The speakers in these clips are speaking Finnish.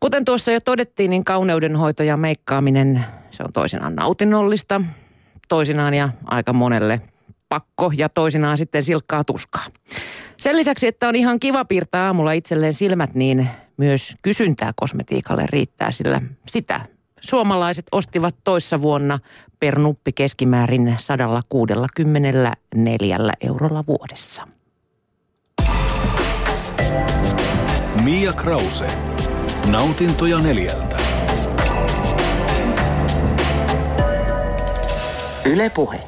Kuten tuossa jo todettiin, niin kauneudenhoito ja meikkaaminen, se on toisinaan nautinnollista, toisinaan ja aika monelle pakko ja toisinaan sitten silkkaa tuskaa. Sen lisäksi, että on ihan kiva piirtää aamulla itselleen silmät, niin myös kysyntää kosmetiikalle riittää, sillä sitä suomalaiset ostivat toissa vuonna per nuppi keskimäärin 164 eurolla vuodessa. Mia Krause. Nautintoja neljältä. Yle Puhe.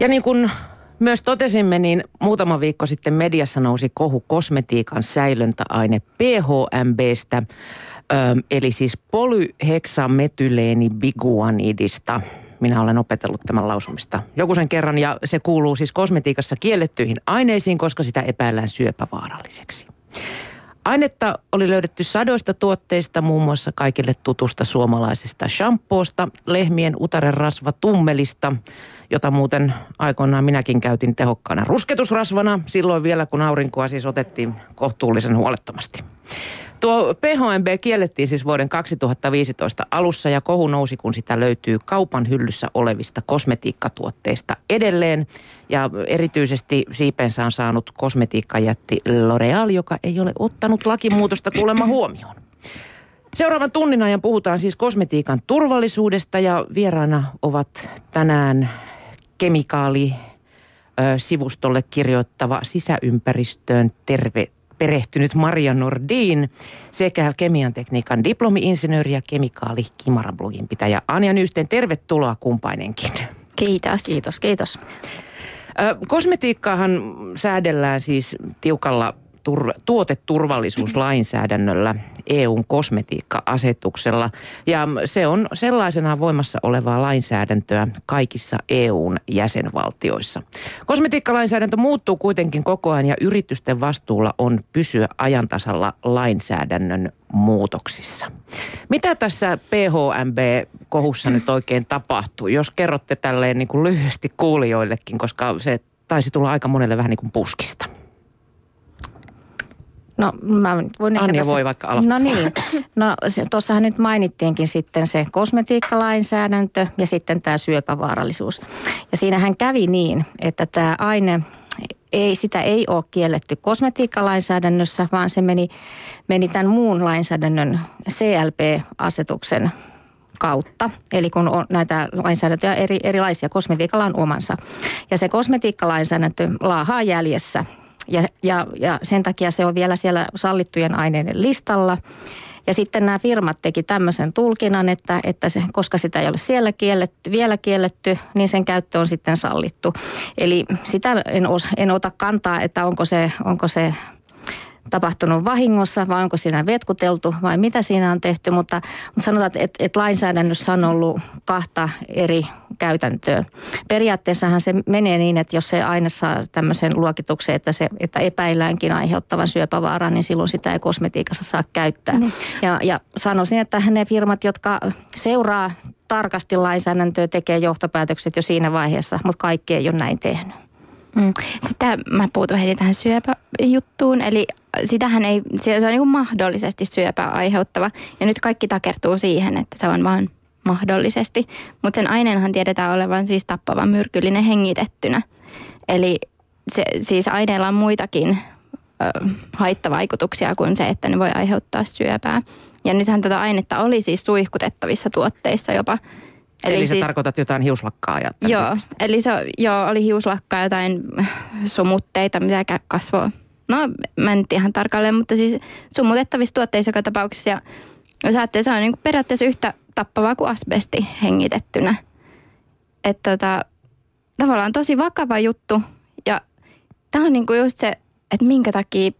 Ja niin kuin myös totesimme, niin muutama viikko sitten mediassa nousi kohu kosmetiikan säilöntäaine PHMBstä, eli siis polyheksametyleeni biguanidista. Minä olen opetellut tämän lausumista joku sen kerran ja se kuuluu siis kosmetiikassa kiellettyihin aineisiin, koska sitä epäillään syöpävaaralliseksi. Ainetta oli löydetty sadoista tuotteista, muun muassa kaikille tutusta suomalaisesta shampoosta, lehmien utarenrasva tummelista, jota muuten aikoinaan minäkin käytin tehokkaana rusketusrasvana, silloin vielä kun aurinkoa siis otettiin kohtuullisen huolettomasti. Tuo PHMB kiellettiin siis vuoden 2015 alussa ja kohu nousi, kun sitä löytyy kaupan hyllyssä olevista kosmetiikkatuotteista edelleen. Ja erityisesti siipensä on saanut kosmetiikkajätti L'Oreal, joka ei ole ottanut lakimuutosta kuulemma huomioon. Seuraavan tunnin ajan puhutaan siis kosmetiikan turvallisuudesta ja vieraana ovat tänään kemikaali sivustolle kirjoittava sisäympäristöön terve perehtynyt Maria Nordin sekä kemian tekniikan diplomi-insinööri ja kemikaali Kimara-blogin pitäjä Anja Nyysten. Tervetuloa kumpainenkin. Kiitos. Kiitos, kiitos. Kosmetiikkaahan säädellään siis tiukalla tur- tuoteturvallisuuslainsäädännöllä, EUn kosmetiikka-asetuksella. Ja se on sellaisenaan voimassa olevaa lainsäädäntöä kaikissa EUn jäsenvaltioissa. Kosmetiikkalainsäädäntö muuttuu kuitenkin koko ajan ja yritysten vastuulla on pysyä ajantasalla lainsäädännön muutoksissa. Mitä tässä PHMB-kohussa nyt oikein tapahtuu? Jos kerrotte tälleen niin kuin lyhyesti kuulijoillekin, koska se taisi tulla aika monelle vähän niin kuin puskista. No mä voin Anja tässä... voi vaikka aloittaa. No niin. No tuossahan nyt mainittiinkin sitten se kosmetiikkalainsäädäntö ja sitten tämä syöpävaarallisuus. Ja siinähän kävi niin, että tämä aine ei, sitä ei ole kielletty kosmetiikkalainsäädännössä, vaan se meni, meni tämän muun lainsäädännön CLP-asetuksen kautta. Eli kun on näitä lainsäädäntöjä eri, erilaisia, kosmetiikalla on omansa. Ja se kosmetiikkalainsäädäntö laahaa jäljessä ja, ja, ja sen takia se on vielä siellä sallittujen aineiden listalla. Ja sitten nämä firmat teki tämmöisen tulkinnan, että, että se, koska sitä ei ole siellä kielletty, vielä kielletty, niin sen käyttö on sitten sallittu. Eli sitä en, os, en ota kantaa, että onko se, onko se tapahtunut vahingossa vai onko siinä vetkuteltu vai mitä siinä on tehty, mutta, mutta sanotaan, että, että lainsäädännössä on ollut kahta eri käytäntöä. Periaatteessahan se menee niin, että jos se aine saa tämmöisen luokituksen, että, se, että epäilläänkin aiheuttavan syöpävaaraa, niin silloin sitä ei kosmetiikassa saa käyttää. Mm. Ja, ja sanoisin, että ne firmat, jotka seuraa tarkasti lainsäädäntöä, tekee johtopäätökset jo siinä vaiheessa, mutta kaikki ei ole näin tehnyt. Mm. Sitten mä puutun heti tähän syöpäjuttuun, eli sitähän ei, se on niin kuin mahdollisesti syöpää aiheuttava. Ja nyt kaikki takertuu siihen, että se on vain mahdollisesti. Mutta sen aineenhan tiedetään olevan siis tappava myrkyllinen hengitettynä. Eli se, siis aineella on muitakin ö, haittavaikutuksia kuin se, että ne voi aiheuttaa syöpää. Ja nythän tätä ainetta oli siis suihkutettavissa tuotteissa jopa. Eli, eli sä siis, tarkoitat jotain hiuslakkaa ja Joo, tyyppistä. eli se joo, oli hiuslakkaa, jotain sumutteita, mitä kasvoi no mä en ihan tarkalleen, mutta siis sumutettavissa tuotteissa joka tapauksessa. Ja se on niin periaatteessa yhtä tappavaa kuin asbesti hengitettynä. Että tota, tavallaan tosi vakava juttu. Ja tämä on niin kuin just se, että minkä takia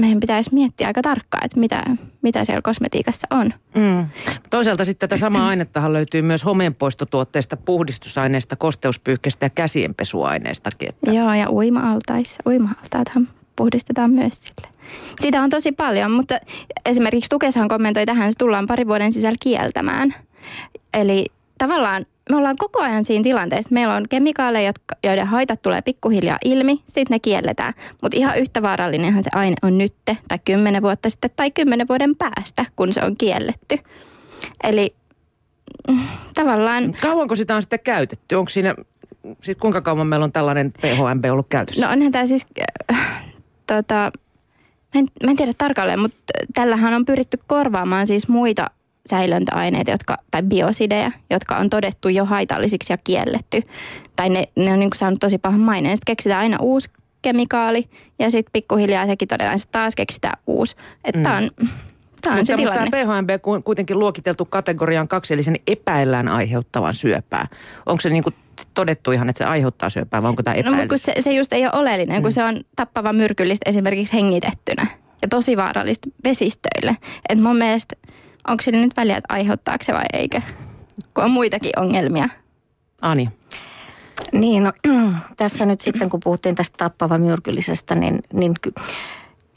meidän pitäisi miettiä aika tarkkaan, että mitä, mitä siellä kosmetiikassa on. Mm. Toisaalta sitten tätä samaa ainettahan löytyy myös homeenpoistotuotteista, puhdistusaineista, kosteuspyyhkeistä ja käsienpesuaineestakin. Että... Joo, ja uima-altaissa. Uima-altaathan puhdistetaan myös sille. Sitä on tosi paljon, mutta esimerkiksi Tukeshan kommentoi tähän, että tullaan pari vuoden sisällä kieltämään. Eli tavallaan me ollaan koko ajan siinä tilanteessa. Meillä on kemikaaleja, joiden haitat tulee pikkuhiljaa ilmi, sitten ne kielletään. Mutta ihan yhtä vaarallinenhan se aine on nytte, tai kymmenen vuotta sitten, tai kymmenen vuoden päästä, kun se on kielletty. Eli mm, tavallaan... Kauanko sitä on sitten käytetty? Onko siinä, siis kuinka kauan meillä on tällainen PHMB ollut käytössä? No onhan tämä siis, äh, tota, mä, en, mä en tiedä tarkalleen, mutta tällähän on pyritty korvaamaan siis muita säilöntäaineita, jotka, tai biosideja, jotka on todettu jo haitallisiksi ja kielletty. Tai ne, ne on niin kuin saanut tosi pahan maineen. Sitten keksitään aina uusi kemikaali ja sitten pikkuhiljaa sekin todetaan, että taas keksitään uusi. Että mm. tämä on, tämä on mutta, se tilanne. Mutta tämä PHMB ku- kuitenkin luokiteltu kategoriaan kaksi, eli sen epäillään aiheuttavan syöpää. Onko se niin kuin todettu ihan, että se aiheuttaa syöpää vai onko tämä No epäilys? mutta kun se, se just ei ole oleellinen, kun se on tappava myrkyllistä esimerkiksi hengitettynä. Ja tosi vaarallista vesistöille. Että mun mielestä, onko sillä nyt väliä, että aiheuttaako se vai eikö? Kun on muitakin ongelmia. Anja. Niin, no, tässä nyt sitten kun puhuttiin tästä tappava myrkyllisestä, niin, niin ky-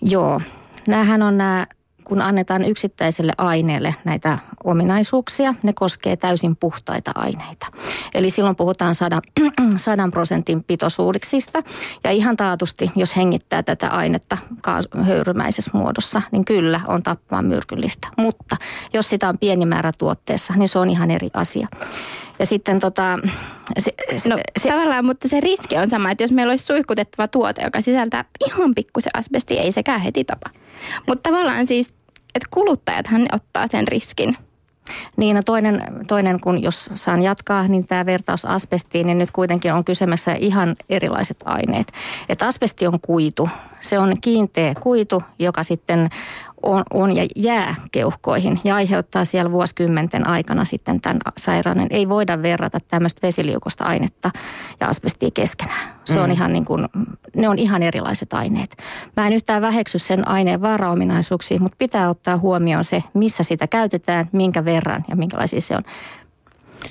joo, näähän on nämä, kun annetaan yksittäiselle aineelle näitä ominaisuuksia, ne koskee täysin puhtaita aineita. Eli silloin puhutaan sadan, prosentin pitoisuudiksista. Ja ihan taatusti, jos hengittää tätä ainetta höyrymäisessä muodossa, niin kyllä on tappava myrkyllistä. Mutta jos sitä on pieni määrä tuotteessa, niin se on ihan eri asia. Ja sitten tota, se, se, No se, tavallaan, mutta se riski on sama, että jos meillä olisi suihkutettava tuote, joka sisältää ihan pikkusen asbestia, ei sekään heti tapa. Mutta tavallaan siis, että kuluttajathan ottaa sen riskin. Niin, no toinen, toinen, kun jos saan jatkaa, niin tämä vertaus asbestiin, niin nyt kuitenkin on kysymässä ihan erilaiset aineet. Että asbesti on kuitu. Se on kiinteä kuitu, joka sitten on, on ja jää keuhkoihin ja aiheuttaa siellä vuosikymmenten aikana sitten tämän sairauden. Ei voida verrata tämmöistä vesiliukosta ainetta ja asbestia keskenään. Se on ihan niin kuin, ne on ihan erilaiset aineet. Mä en yhtään väheksy sen aineen vaaraominaisuuksia, mutta pitää ottaa huomioon se, missä sitä käytetään, minkä verran ja minkälaisia se on.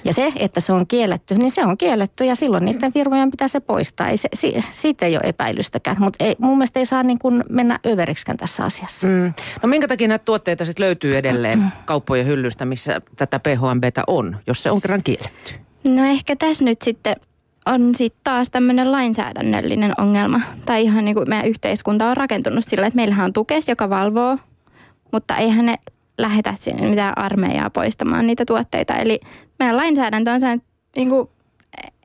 Ja se, että se on kielletty, niin se on kielletty ja silloin niiden firmojen pitää se poistaa. Ei se, si, siitä ei ole epäilystäkään, mutta ei, mun mielestä ei saa niin kuin mennä överiksikään tässä asiassa. Mm. No minkä takia näitä tuotteita sitten löytyy edelleen kauppojen hyllystä, missä tätä PHMBtä on, jos se on kerran kielletty? No ehkä tässä nyt sitten on sitten taas tämmöinen lainsäädännöllinen ongelma. Tai ihan niin kuin meidän yhteiskunta on rakentunut sillä, että meillähän on tukes, joka valvoo, mutta eihän ne lähetä sinne mitään armeijaa poistamaan niitä tuotteita. Eli meidän lainsäädäntö on se, että niin kuin,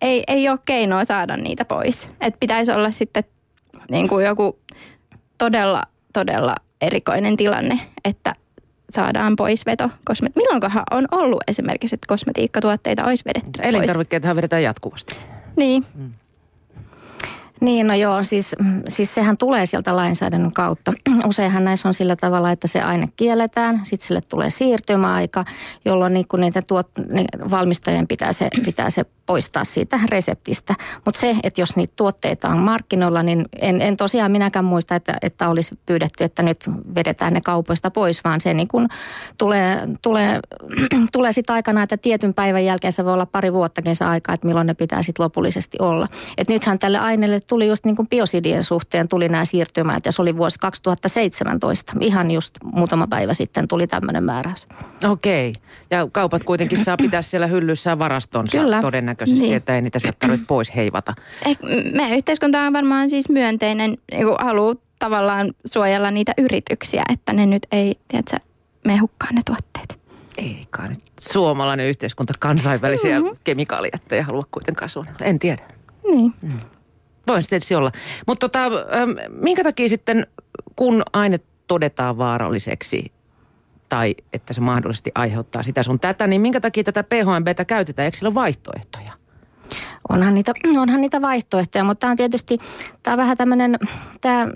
ei, ei ole keinoa saada niitä pois. Että pitäisi olla sitten niin kuin joku todella, todella erikoinen tilanne, että saadaan pois veto. Kosme- Milloinkohan on ollut esimerkiksi, että kosmetiikkatuotteita olisi vedetty pois? Elintarvikkeethan vedetään jatkuvasti. Niin. Niin, no joo, siis, siis sehän tulee sieltä lainsäädännön kautta. Useinhan näissä on sillä tavalla, että se aine kielletään, sitten sille tulee siirtymäaika, jolloin niin kuin niitä tuot, niin valmistajien pitää se, pitää se poistaa siitä reseptistä. Mutta se, että jos niitä tuotteita on markkinoilla, niin en, en tosiaan minäkään muista, että, että olisi pyydetty, että nyt vedetään ne kaupoista pois, vaan se niin kuin tulee, tulee, tulee sitten aikana, että tietyn päivän jälkeen se voi olla pari vuottakin se aika, että milloin ne pitää sitten lopullisesti olla. Et nythän tälle aineelle tuli just niin kuin biosidien suhteen tuli nämä siirtymät ja se oli vuosi 2017. Ihan just muutama päivä sitten tuli tämmöinen määräys. Okei. Ja kaupat kuitenkin saa pitää siellä hyllyssään varastonsa Kyllä. todennäköisesti, Niin. että ei niitä sieltä tarvitse pois heivata. Eh, meidän yhteiskunta on varmaan siis myönteinen, niin kuin haluaa tavallaan suojella niitä yrityksiä, että ne nyt ei, tiedätkö, me hukkaan ne tuotteet. Ei kai nyt suomalainen yhteiskunta kansainvälisiä mm-hmm. kemikaalijättejä halua kuitenkaan suunnella. En tiedä. Niin. Voin tietysti olla. Mutta tota, minkä takia sitten, kun aine todetaan vaaralliseksi tai että se mahdollisesti aiheuttaa sitä sun tätä, niin minkä takia tätä PHMBtä käytetään? Eikö sillä ole vaihtoehtoja? Onhan niitä, onhan niitä vaihtoehtoja, mutta tämä on tietysti, tämä on vähän tämmöinen, tämä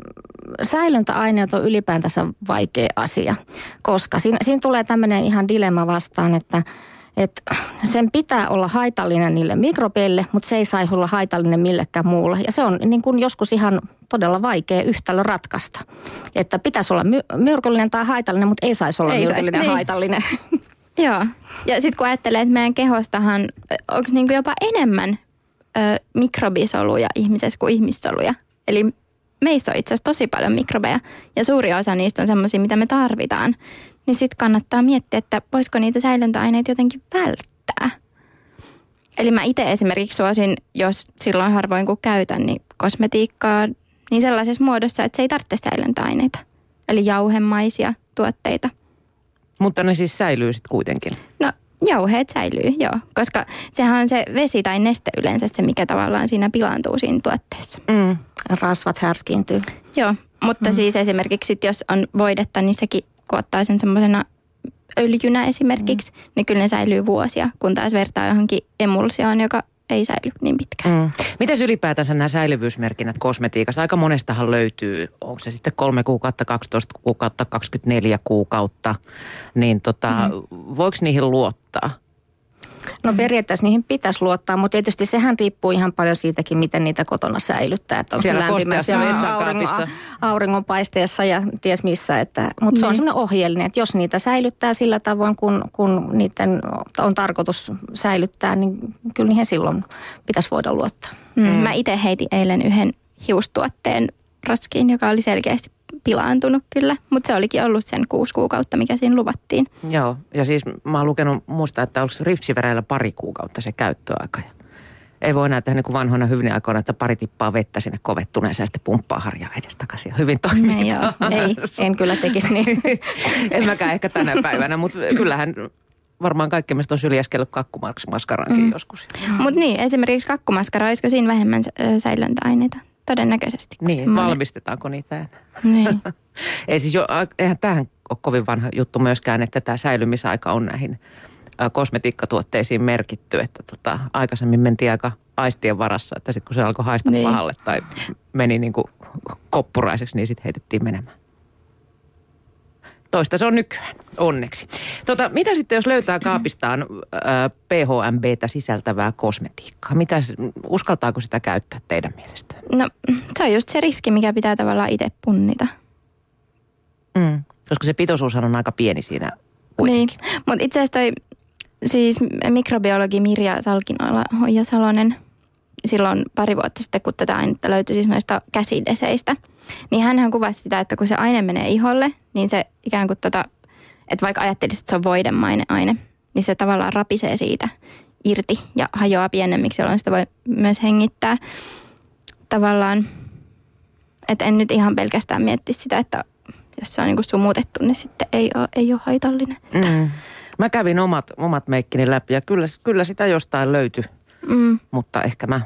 säilöntäaineet on ylipäätänsä vaikea asia, koska siinä, siinä tulee tämmöinen ihan dilemma vastaan, että että sen pitää olla haitallinen niille mikrobeille, mutta se ei saisi olla haitallinen millekään muulle. Ja se on niin kuin joskus ihan todella vaikea yhtälö ratkaista. Että pitäisi olla my- myrkyllinen tai haitallinen, mutta ei saisi olla Ei saisi, myrkyllinen ja niin. haitallinen. Joo. Ja sitten kun ajattelee, että meidän kehostahan on niin jopa enemmän ö, mikrobisoluja ihmisessä kuin ihmissoluja. Eli meissä on itse asiassa tosi paljon mikrobeja ja suuri osa niistä on semmoisia, mitä me tarvitaan. Niin sitten kannattaa miettiä, että voisiko niitä säilöntäaineita jotenkin välttää. Eli mä itse esimerkiksi suosin, jos silloin harvoin kun käytän, niin kosmetiikkaa niin sellaisessa muodossa, että se ei tarvitse säilöntäaineita. Eli jauhemaisia tuotteita. Mutta ne siis säilyy sitten kuitenkin. No jauheet säilyy, joo. Koska sehän on se vesi tai neste yleensä se, mikä tavallaan siinä pilaantuu siinä tuotteessa. Mm. Rasvat härskiintyy. Joo, mutta mm. siis esimerkiksi sit, jos on voidetta, niin sekin kun ottaa sen semmoisena öljynä esimerkiksi, mm. niin kyllä ne säilyy vuosia, kun taas vertaa johonkin emulsioon, joka ei säily niin pitkään. Mm. Miten ylipäätänsä nämä säilyvyysmerkinnät kosmetiikassa? Aika monestahan löytyy, onko se sitten kolme kuukautta, 12 kuukautta, 24 kuukautta, niin tota, mm. voiko niihin luottaa? No periaatteessa niihin pitäisi luottaa, mutta tietysti sehän riippuu ihan paljon siitäkin, miten niitä kotona säilyttää. Että onko Siellä lämpimässä auringon, auringonpaisteessa ja ties missä. Että, mutta se on niin. sellainen ohjeellinen, että jos niitä säilyttää sillä tavoin, kun, kun niiden on tarkoitus säilyttää, niin kyllä niihin silloin pitäisi voida luottaa. Mm. Mm. Mä itse heitin eilen yhden hiustuotteen raskiin, joka oli selkeästi pilaantunut kyllä, mutta se olikin ollut sen kuusi kuukautta, mikä siinä luvattiin. Joo, ja siis mä oon lukenut muista, että onko ripsivereillä pari kuukautta se käyttöaika. Ei voi enää tehdä niin kuin vanhoina hyvin aikoina, että pari tippaa vettä sinne kovettuneeseen ja sitten pumppaa harjaa edestakaisin. Hyvin toimii. joo, ei, en kyllä tekisi niin. en mäkään ehkä tänä päivänä, mutta kyllähän varmaan kaikki meistä on syljäskellyt kakkumaskaraankin mm. joskus. Mutta niin, esimerkiksi kakkumaskara, olisiko siinä vähemmän säilöntäaineita? Todennäköisesti. Niin, semmoinen... valmistetaanko niitä enää? Niin. Ei siis jo, eihän tähän ole kovin vanha juttu myöskään, että tämä säilymisaika on näihin kosmetiikkatuotteisiin merkitty, että tota, aikaisemmin mentiin aika aistien varassa, että sitten kun se alkoi haista niin. pahalle tai meni niin kuin koppuraiseksi, niin sitten heitettiin menemään. Toista se on nykyään, onneksi. Tota, mitä sitten, jos löytää kaapistaan äh, PHMBtä sisältävää kosmetiikkaa? Mitä, uskaltaako sitä käyttää teidän mielestä? No se on just se riski, mikä pitää tavallaan itse punnita. Mm, koska se pitoisuushan on aika pieni siinä kuitenkin. Niin, mutta itse asiassa toi siis mikrobiologi Mirja Salkinoilla Hoija Salonen silloin pari vuotta sitten, kun tätä ainetta löytyi siis noista käsideseistä – niin hän kuvasi sitä, että kun se aine menee iholle, niin se ikään kuin tota, että vaikka ajattelisit, että se on voidemainen aine, niin se tavallaan rapisee siitä irti ja hajoaa pienemmiksi, jolloin sitä voi myös hengittää. Tavallaan, että en nyt ihan pelkästään mietti sitä, että jos se on niin sumutettu, niin sitten ei ole, ei ole haitallinen. Mm. Mä kävin omat, omat meikkini läpi ja kyllä, kyllä sitä jostain löytyi, mm. mutta ehkä mä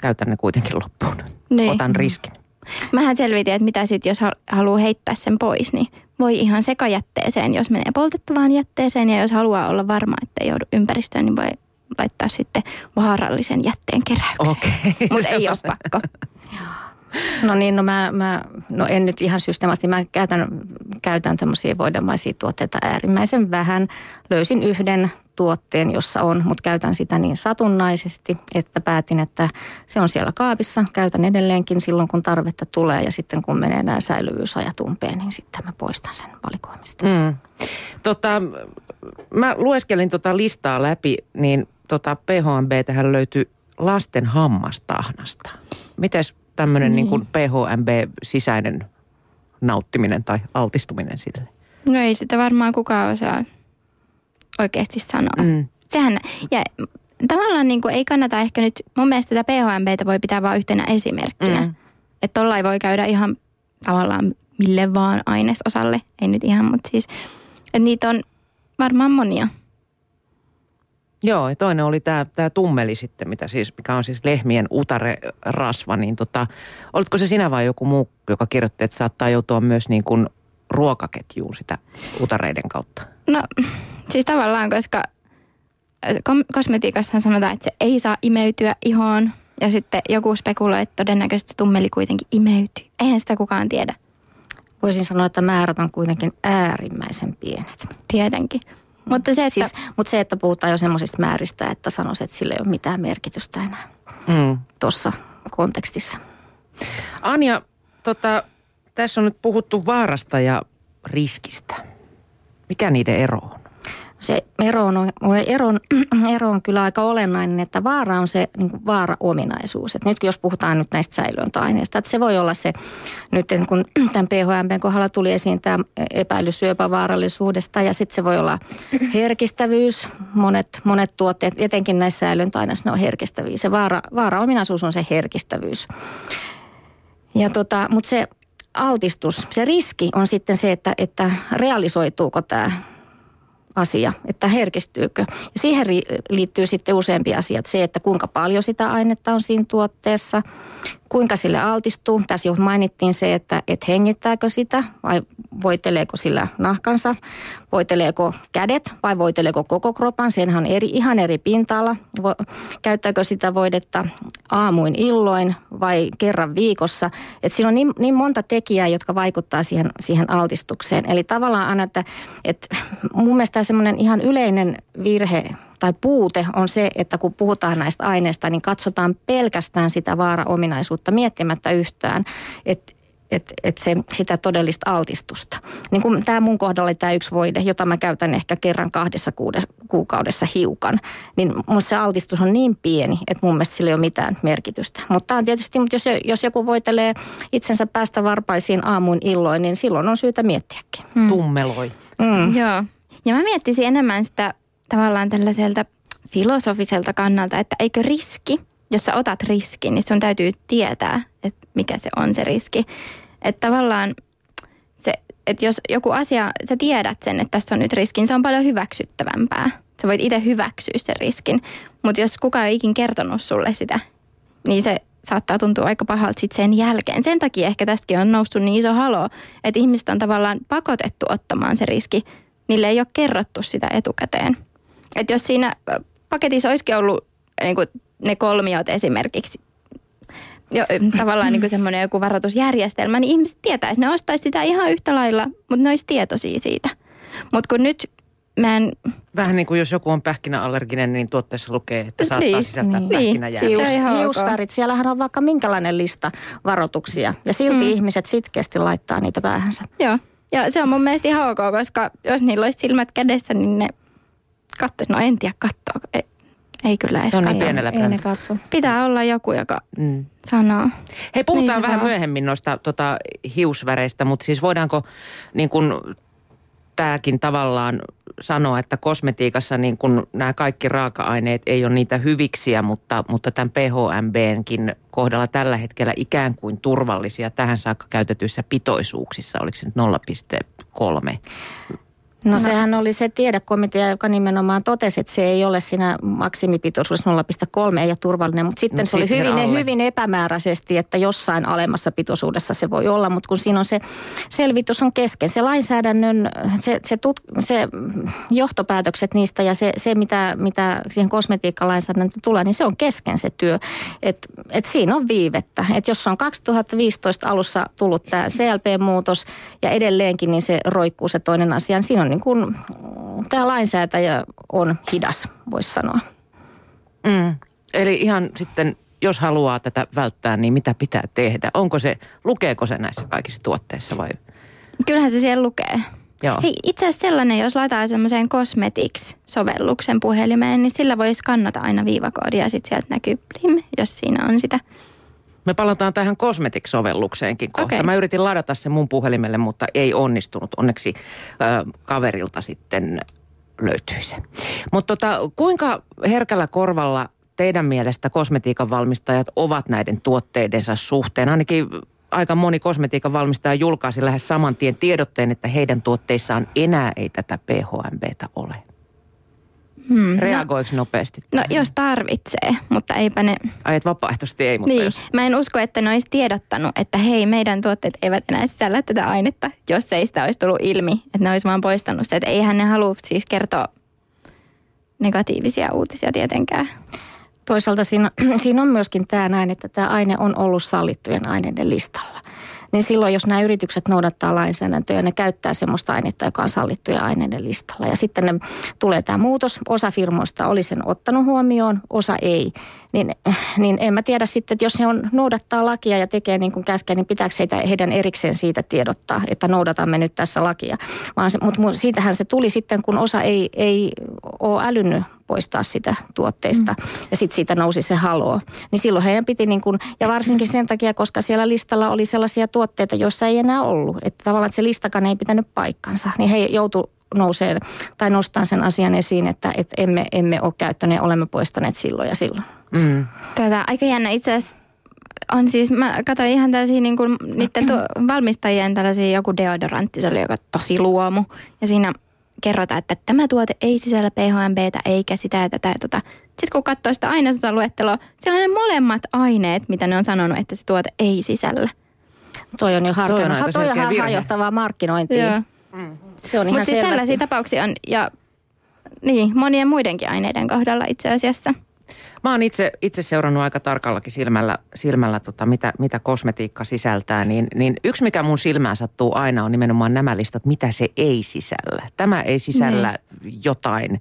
käytän ne kuitenkin loppuun. Niin. Otan riskin. Mähän selvitin, että mitä sitten, jos haluaa heittää sen pois, niin voi ihan sekajätteeseen, jos menee poltettavaan jätteeseen. Ja jos haluaa olla varma, että ei joudu ympäristöön, niin voi laittaa sitten vaarallisen jätteen keräykseen. Okay. Mutta ei ole pakko. No niin, no mä, mä no en nyt ihan systemasti, mä käytän, käytän tämmöisiä voidamaisia tuotteita äärimmäisen vähän. Löysin yhden tuotteen, jossa on, mutta käytän sitä niin satunnaisesti, että päätin, että se on siellä kaapissa. Käytän edelleenkin silloin, kun tarvetta tulee ja sitten kun menee nämä säilyvyysajat umpeen, niin sitten mä poistan sen valikoimista. Mm. Tota, mä lueskelin tota listaa läpi, niin tota PHMB tähän löytyy lasten hammastahnasta. Mites tämmöinen niin. niin PHMB-sisäinen nauttiminen tai altistuminen sille? No ei sitä varmaan kukaan osaa oikeasti sanoa. Mm. Sehän, ja tavallaan niin kuin ei kannata ehkä nyt, mun mielestä tätä PHMBtä voi pitää vain yhtenä esimerkkinä. Mm. Että tollain voi käydä ihan tavallaan mille vaan ainesosalle, ei nyt ihan, mutta siis, että niitä on varmaan monia. Joo, ja toinen oli tämä, tämä tummeli sitten, mitä siis, mikä on siis lehmien utanerasva. Niin tota, olitko se sinä vai joku muu, joka kirjoitti, että saattaa joutua myös niin kuin ruokaketjuun sitä utareiden kautta? No siis tavallaan, koska kosmetiikastahan sanotaan, että se ei saa imeytyä ihoon. Ja sitten joku spekuloi, että todennäköisesti tummeli kuitenkin imeytyy. Eihän sitä kukaan tiedä. Voisin sanoa, että määrät on kuitenkin äärimmäisen pienet. Tietenkin. Mutta se, että, siis, mutta se, että puhutaan jo semmoisista määristä, että sanoisi, että sillä ei ole mitään merkitystä enää mm. tuossa kontekstissa. Anja, tota, tässä on nyt puhuttu vaarasta ja riskistä. Mikä niiden ero on? Se ero on, ero, on, ero on kyllä aika olennainen, että vaara on se niin kuin vaara-ominaisuus. Et nyt jos puhutaan nyt näistä säilöntäaineista, että se voi olla se, nyt kun tämän PHMPn kohdalla tuli esiin tämä epäily syöpävaarallisuudesta ja sitten se voi olla herkistävyys. Monet, monet tuotteet, etenkin näissä säilöntäaineissa ne on herkistäviä. Se vaara, vaara-ominaisuus on se herkistävyys. Ja tota, mutta se altistus, se riski on sitten se, että, että realisoituuko tämä asia, että herkistyykö. Ja siihen liittyy sitten useampi asiat. Se, että kuinka paljon sitä ainetta on siinä tuotteessa, kuinka sille altistuu. Tässä jo mainittiin se, että et hengittääkö sitä vai voiteleeko sillä nahkansa, voiteleeko kädet vai voiteleeko koko kropan. Senhän on eri, ihan eri pinta-ala. Käyttääkö sitä voidetta aamuin illoin vai kerran viikossa. Et siinä on niin, niin monta tekijää, jotka vaikuttaa siihen, siihen altistukseen. Eli tavallaan aina, että, että mun mielestä semmoinen ihan yleinen virhe tai puute on se, että kun puhutaan näistä aineista, niin katsotaan pelkästään sitä vaara-ominaisuutta miettimättä yhtään, että et, et se, sitä todellista altistusta. Niin kuin tämä mun kohdalla tämä yksi voide, jota mä käytän ehkä kerran kahdessa kuudes, kuukaudessa hiukan, niin mun se altistus on niin pieni, että mun mielestä sillä ei ole mitään merkitystä. Mutta on tietysti, mutta jos, jos joku voitelee itsensä päästä varpaisiin aamuin illoin, niin silloin on syytä miettiäkin. Hmm. Tummeloi. Mm. Joo. Ja mä miettisin enemmän sitä tavallaan tällaiselta filosofiselta kannalta, että eikö riski, jos sä otat riskin, niin sun täytyy tietää, että mikä se on se riski. Että tavallaan se, että jos joku asia, sä tiedät sen, että tässä on nyt riski, niin se on paljon hyväksyttävämpää. Sä voit itse hyväksyä sen riskin. Mutta jos kukaan ei ikin kertonut sulle sitä, niin se saattaa tuntua aika pahalta sit sen jälkeen. Sen takia ehkä tästäkin on noussut niin iso halo, että ihmiset on tavallaan pakotettu ottamaan se riski. Niille ei ole kerrottu sitä etukäteen. Että jos siinä paketissa olisikin ollut niin kuin ne kolmiot esimerkiksi, jo, tavallaan niin semmoinen joku varoitusjärjestelmä, niin ihmiset tietäisi, ne ostaisi sitä ihan yhtä lailla, mutta ne olisi tietoisia siitä. Mutta kun nyt mä en... Vähän niin kuin jos joku on pähkinäallerginen, niin tuotteessa lukee, että saattaa niin, sisältää niin, pähkinäjäämiä. Hius, hiusvärit, siellähän on vaikka minkälainen lista varoituksia ja silti mm. ihmiset sitkeästi laittaa niitä päähänsä. Joo, ja se on mun mielestä ihan ok, koska jos niillä olisi silmät kädessä, niin ne katso, no en tiedä katsoa. Ei, ei kyllä edes Se on niin pienellä Ei ne katso. Pitää olla joku, joka mm. sanoo. Hei, puhutaan niin vähän hyvä. myöhemmin noista tota, hiusväreistä, mutta siis voidaanko niin kun, tämäkin tavallaan sanoa, että kosmetiikassa niin kun nämä kaikki raaka-aineet ei ole niitä hyviksiä, mutta, mutta tämän PHMBnkin kohdalla tällä hetkellä ikään kuin turvallisia tähän saakka käytetyissä pitoisuuksissa, oliko se nyt 0,3? No, no. sehän oli se tiedekomitea, joka nimenomaan totesi, että se ei ole siinä maksimipitoisuudessa 0,3 ei ole turvallinen, mutta sitten no, se oli hyvin, hyvin epämääräisesti, että jossain alemmassa pitoisuudessa se voi olla, mutta kun siinä on se selvitys on kesken, se lainsäädännön, se, se, tut, se johtopäätökset niistä ja se, se mitä, mitä siihen kosmetiikkalainsäädäntöön tulee, niin se on kesken se työ, että et siinä on viivettä, että jos on 2015 alussa tullut tämä CLP-muutos ja edelleenkin, niin se roikkuu se toinen asia, niin siinä on niin kuin, tämä lainsäätäjä on hidas, voisi sanoa. Mm. Eli ihan sitten, jos haluaa tätä välttää, niin mitä pitää tehdä? Onko se, lukeeko se näissä kaikissa tuotteissa vai? Kyllähän se siellä lukee. Joo. Hei, itse asiassa sellainen, jos laittaa semmoiseen Cosmetics-sovelluksen puhelimeen, niin sillä voi skannata aina viivakoodia ja sitten sieltä näkyy plim, jos siinä on sitä me palataan tähän Cosmetics-sovellukseenkin kohta. Okay. Mä yritin ladata sen mun puhelimelle, mutta ei onnistunut. Onneksi ö, kaverilta sitten löytyi se. Mutta tota, kuinka herkällä korvalla teidän mielestä kosmetiikan valmistajat ovat näiden tuotteidensa suhteen? Ainakin aika moni kosmetiikan valmistaja julkaisi lähes saman tien tiedotteen, että heidän tuotteissaan enää ei tätä PHMBtä ole. Hmm, no- Reagoiko no, nopeasti? No jos tarvitsee, mutta eipä ne... Ai et vapaaehtoisesti ei, mutta niin. jos... Mä en usko, että ne olisi tiedottanut, että hei, meidän tuotteet eivät enää sisällä tätä ainetta, jos ei sitä olisi tullut ilmi. Että ne olisi vaan poistanut se. Että eihän ne halua siis kertoa negatiivisia uutisia tietenkään. Toisaalta siinä, siinä on myöskin tämä näin, että tämä aine on ollut sallittujen aineiden listalla. Niin silloin jos nämä yritykset noudattaa lainsäädäntöä ja ne käyttää semmoista ainetta, joka on sallittuja aineiden listalla. Ja sitten ne tulee tämä muutos, osa firmoista oli sen ottanut huomioon, osa ei. Niin, niin en mä tiedä sitten, että jos he on, noudattaa lakia ja tekee niin kuin käskee, niin pitääkö heitä, heidän erikseen siitä tiedottaa, että noudatamme nyt tässä lakia. Vaan se, mutta siitähän se tuli sitten, kun osa ei, ei ole älynnyt poistaa sitä tuotteista mm. ja sitten siitä nousi se haloo. Niin silloin heidän piti niin kuin, ja varsinkin sen takia, koska siellä listalla oli sellaisia tuotteita, joissa ei enää ollut. Että tavallaan että se listakaan ei pitänyt paikkansa. Niin he joutu nousee tai nostaa sen asian esiin, että, että emme, emme ole käyttäneet, olemme poistaneet silloin ja silloin. Mm. Tätä aika jännä itse asiassa on siis, mä katsoin ihan tällaisia niin kuin, niiden tu- valmistajien tällaisia joku deodorantti, se oli joka tosi luomu. Ja siinä kerrotaan, että tämä tuote ei sisällä PHMBtä eikä sitä ja tätä tota. Sitten kun katsoo sitä ainesosaluetteloa, siellä on ne molemmat aineet, mitä ne on sanonut, että se tuote ei sisällä. Toi on jo harjoittavaa. Toi on, toi Se on ihan Mutta siis tällaisia tapauksia on, ja niin, monien muidenkin aineiden kohdalla itse asiassa – Mä oon itse, itse seurannut aika tarkallakin silmällä, silmällä tota, mitä, mitä kosmetiikka sisältää, niin, niin yksi mikä mun silmään sattuu aina on nimenomaan nämä listat, mitä se ei sisällä. Tämä ei sisällä niin. jotain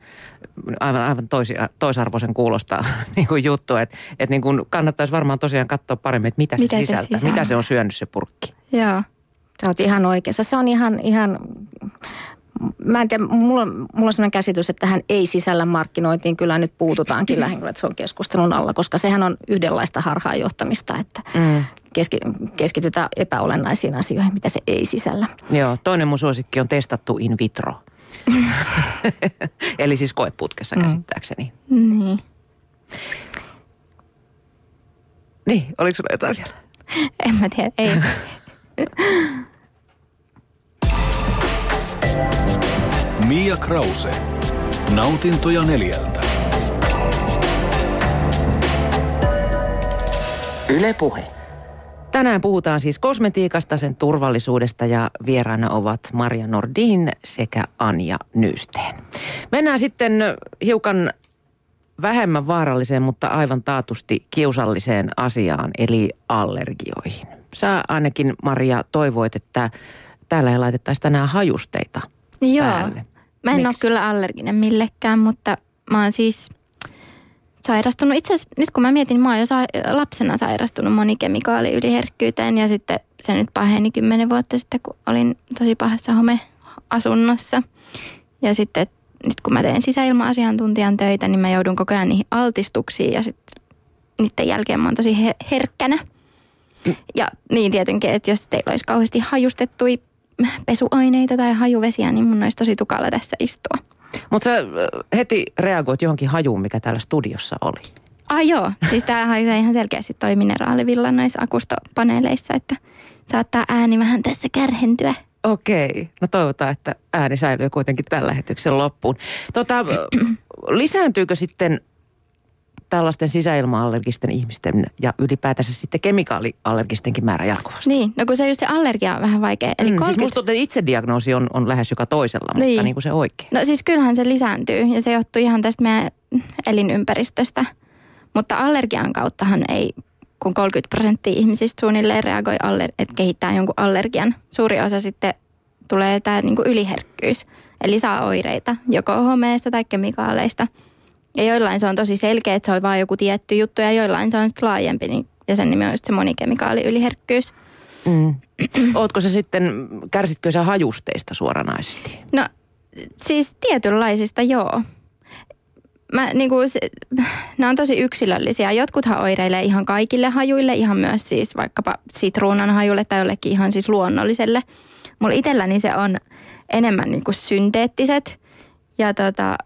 aivan, aivan toisi, toisarvoisen kuulosta niin kuin juttu, että et niin kuin kannattaisi varmaan tosiaan katsoa paremmin, että mitä, mitä se, sisältää, se sisältää, mitä se on syönyt se purkki. Joo. Sä oot ihan oikeassa. Se on ihan, ihan mä en tiedä, mulla, on, mulla on sellainen käsitys, että tähän ei sisällä markkinointiin kyllä nyt puututaankin lähinnä, että se on keskustelun alla, koska sehän on yhdenlaista harhaanjohtamista, että mm. keski, keskitytään epäolennaisiin asioihin, mitä se ei sisällä. Joo, toinen mun suosikki on testattu in vitro. Eli siis koeputkessa mm. käsittääkseni. Niin. Niin, oliko sulla jotain vielä? En mä tiedä, ei. Mia Krause. Nautintoja neljältä. Yle Puhe. Tänään puhutaan siis kosmetiikasta, sen turvallisuudesta ja vieraana ovat Maria Nordin sekä Anja Nysteen. Mennään sitten hiukan vähemmän vaaralliseen, mutta aivan taatusti kiusalliseen asiaan, eli allergioihin. Sä ainakin, Maria, toivoit, että täällä ei laitettaisi tänään hajusteita Joo. päälle. Mä en Miks? ole kyllä allerginen millekään, mutta mä oon siis sairastunut. Itse asiassa nyt kun mä mietin, mä oon jo sa- lapsena sairastunut monikemikaaliyliherkkyyteen ja sitten se nyt paheni kymmenen vuotta sitten, kun olin tosi pahassa homeasunnossa. Ja sitten nyt kun mä teen sisäilma-asiantuntijan töitä, niin mä joudun koko ajan niihin altistuksiin ja sitten niiden jälkeen mä oon tosi her- herkkänä. Ja niin tietenkin, että jos teillä olisi kauheasti hajustettui pesuaineita tai hajuvesiä, niin mun olisi tosi tukalla tässä istua. Mutta sä heti reagoit johonkin hajuun, mikä täällä studiossa oli. Ah joo, siis tää haisee ihan selkeästi toi mineraalivilla noissa akustopaneeleissa, että saattaa ääni vähän tässä kärhentyä. Okei, no toivotaan, että ääni säilyy kuitenkin tällä lähetyksen loppuun. Tota, lisääntyykö sitten tällaisten sisäilma-allergisten ihmisten ja ylipäätänsä sitten kemikaaliallergistenkin määrä jatkuvasti. Niin, no kun se just se allergia on vähän vaikea. Eli mm, 30... Siis musta itse diagnoosi on, on lähes joka toisella, niin. mutta niin kuin se oikein. No siis kyllähän se lisääntyy ja se johtuu ihan tästä meidän elinympäristöstä. Mutta allergian kauttahan ei, kun 30 prosenttia ihmisistä suunnilleen reagoi, aller, että kehittää jonkun allergian. Suuri osa sitten tulee tämä niin yliherkkyys, eli saa oireita joko homeesta tai kemikaaleista – ja joillain se on tosi selkeä, että se on vain joku tietty juttu ja joillain se on sitten laajempi niin, ja sen nimi on just se monikemikaaliyliherkkyys. Mm. Ootko se sitten, kärsitkö sä hajusteista suoranaisesti? No siis tietynlaisista joo. Mä, niin kuin, se, nämä on tosi yksilöllisiä. Jotkuthan oireilee ihan kaikille hajuille, ihan myös siis vaikkapa sitruunan hajulle tai jollekin ihan siis luonnolliselle. Mulla itselläni se on enemmän niin kuin synteettiset ja tota,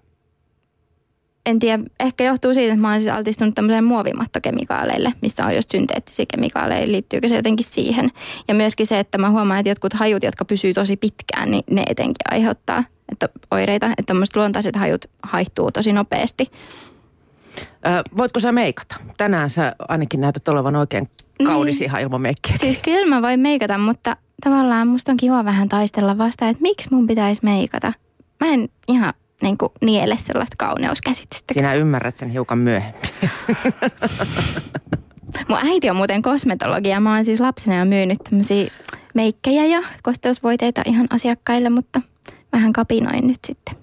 en tiedä, ehkä johtuu siitä, että mä oon siis altistunut tämmöiselle muovimattokemikaaleille, missä on just synteettisiä kemikaaleja, liittyykö se jotenkin siihen. Ja myöskin se, että mä huomaan, että jotkut hajut, jotka pysyy tosi pitkään, niin ne etenkin aiheuttaa että oireita, että tämmöiset luontaiset hajut haihtuu tosi nopeasti. Ö, voitko sä meikata? Tänään sä ainakin näytät olevan oikein kaunis niin. ihan ilman meikkiä. Siis kyllä mä voin meikata, mutta tavallaan musta on kiva vähän taistella vastaan, että miksi mun pitäisi meikata. Mä en ihan niin kuin niele sellaista kauneuskäsitystä. Sinä ymmärrät sen hiukan myöhemmin. Mun äiti on muuten kosmetologia. Mä oon siis lapsena jo myynyt tämmöisiä meikkejä ja kosteusvoiteita ihan asiakkaille, mutta vähän kapinoin nyt sitten.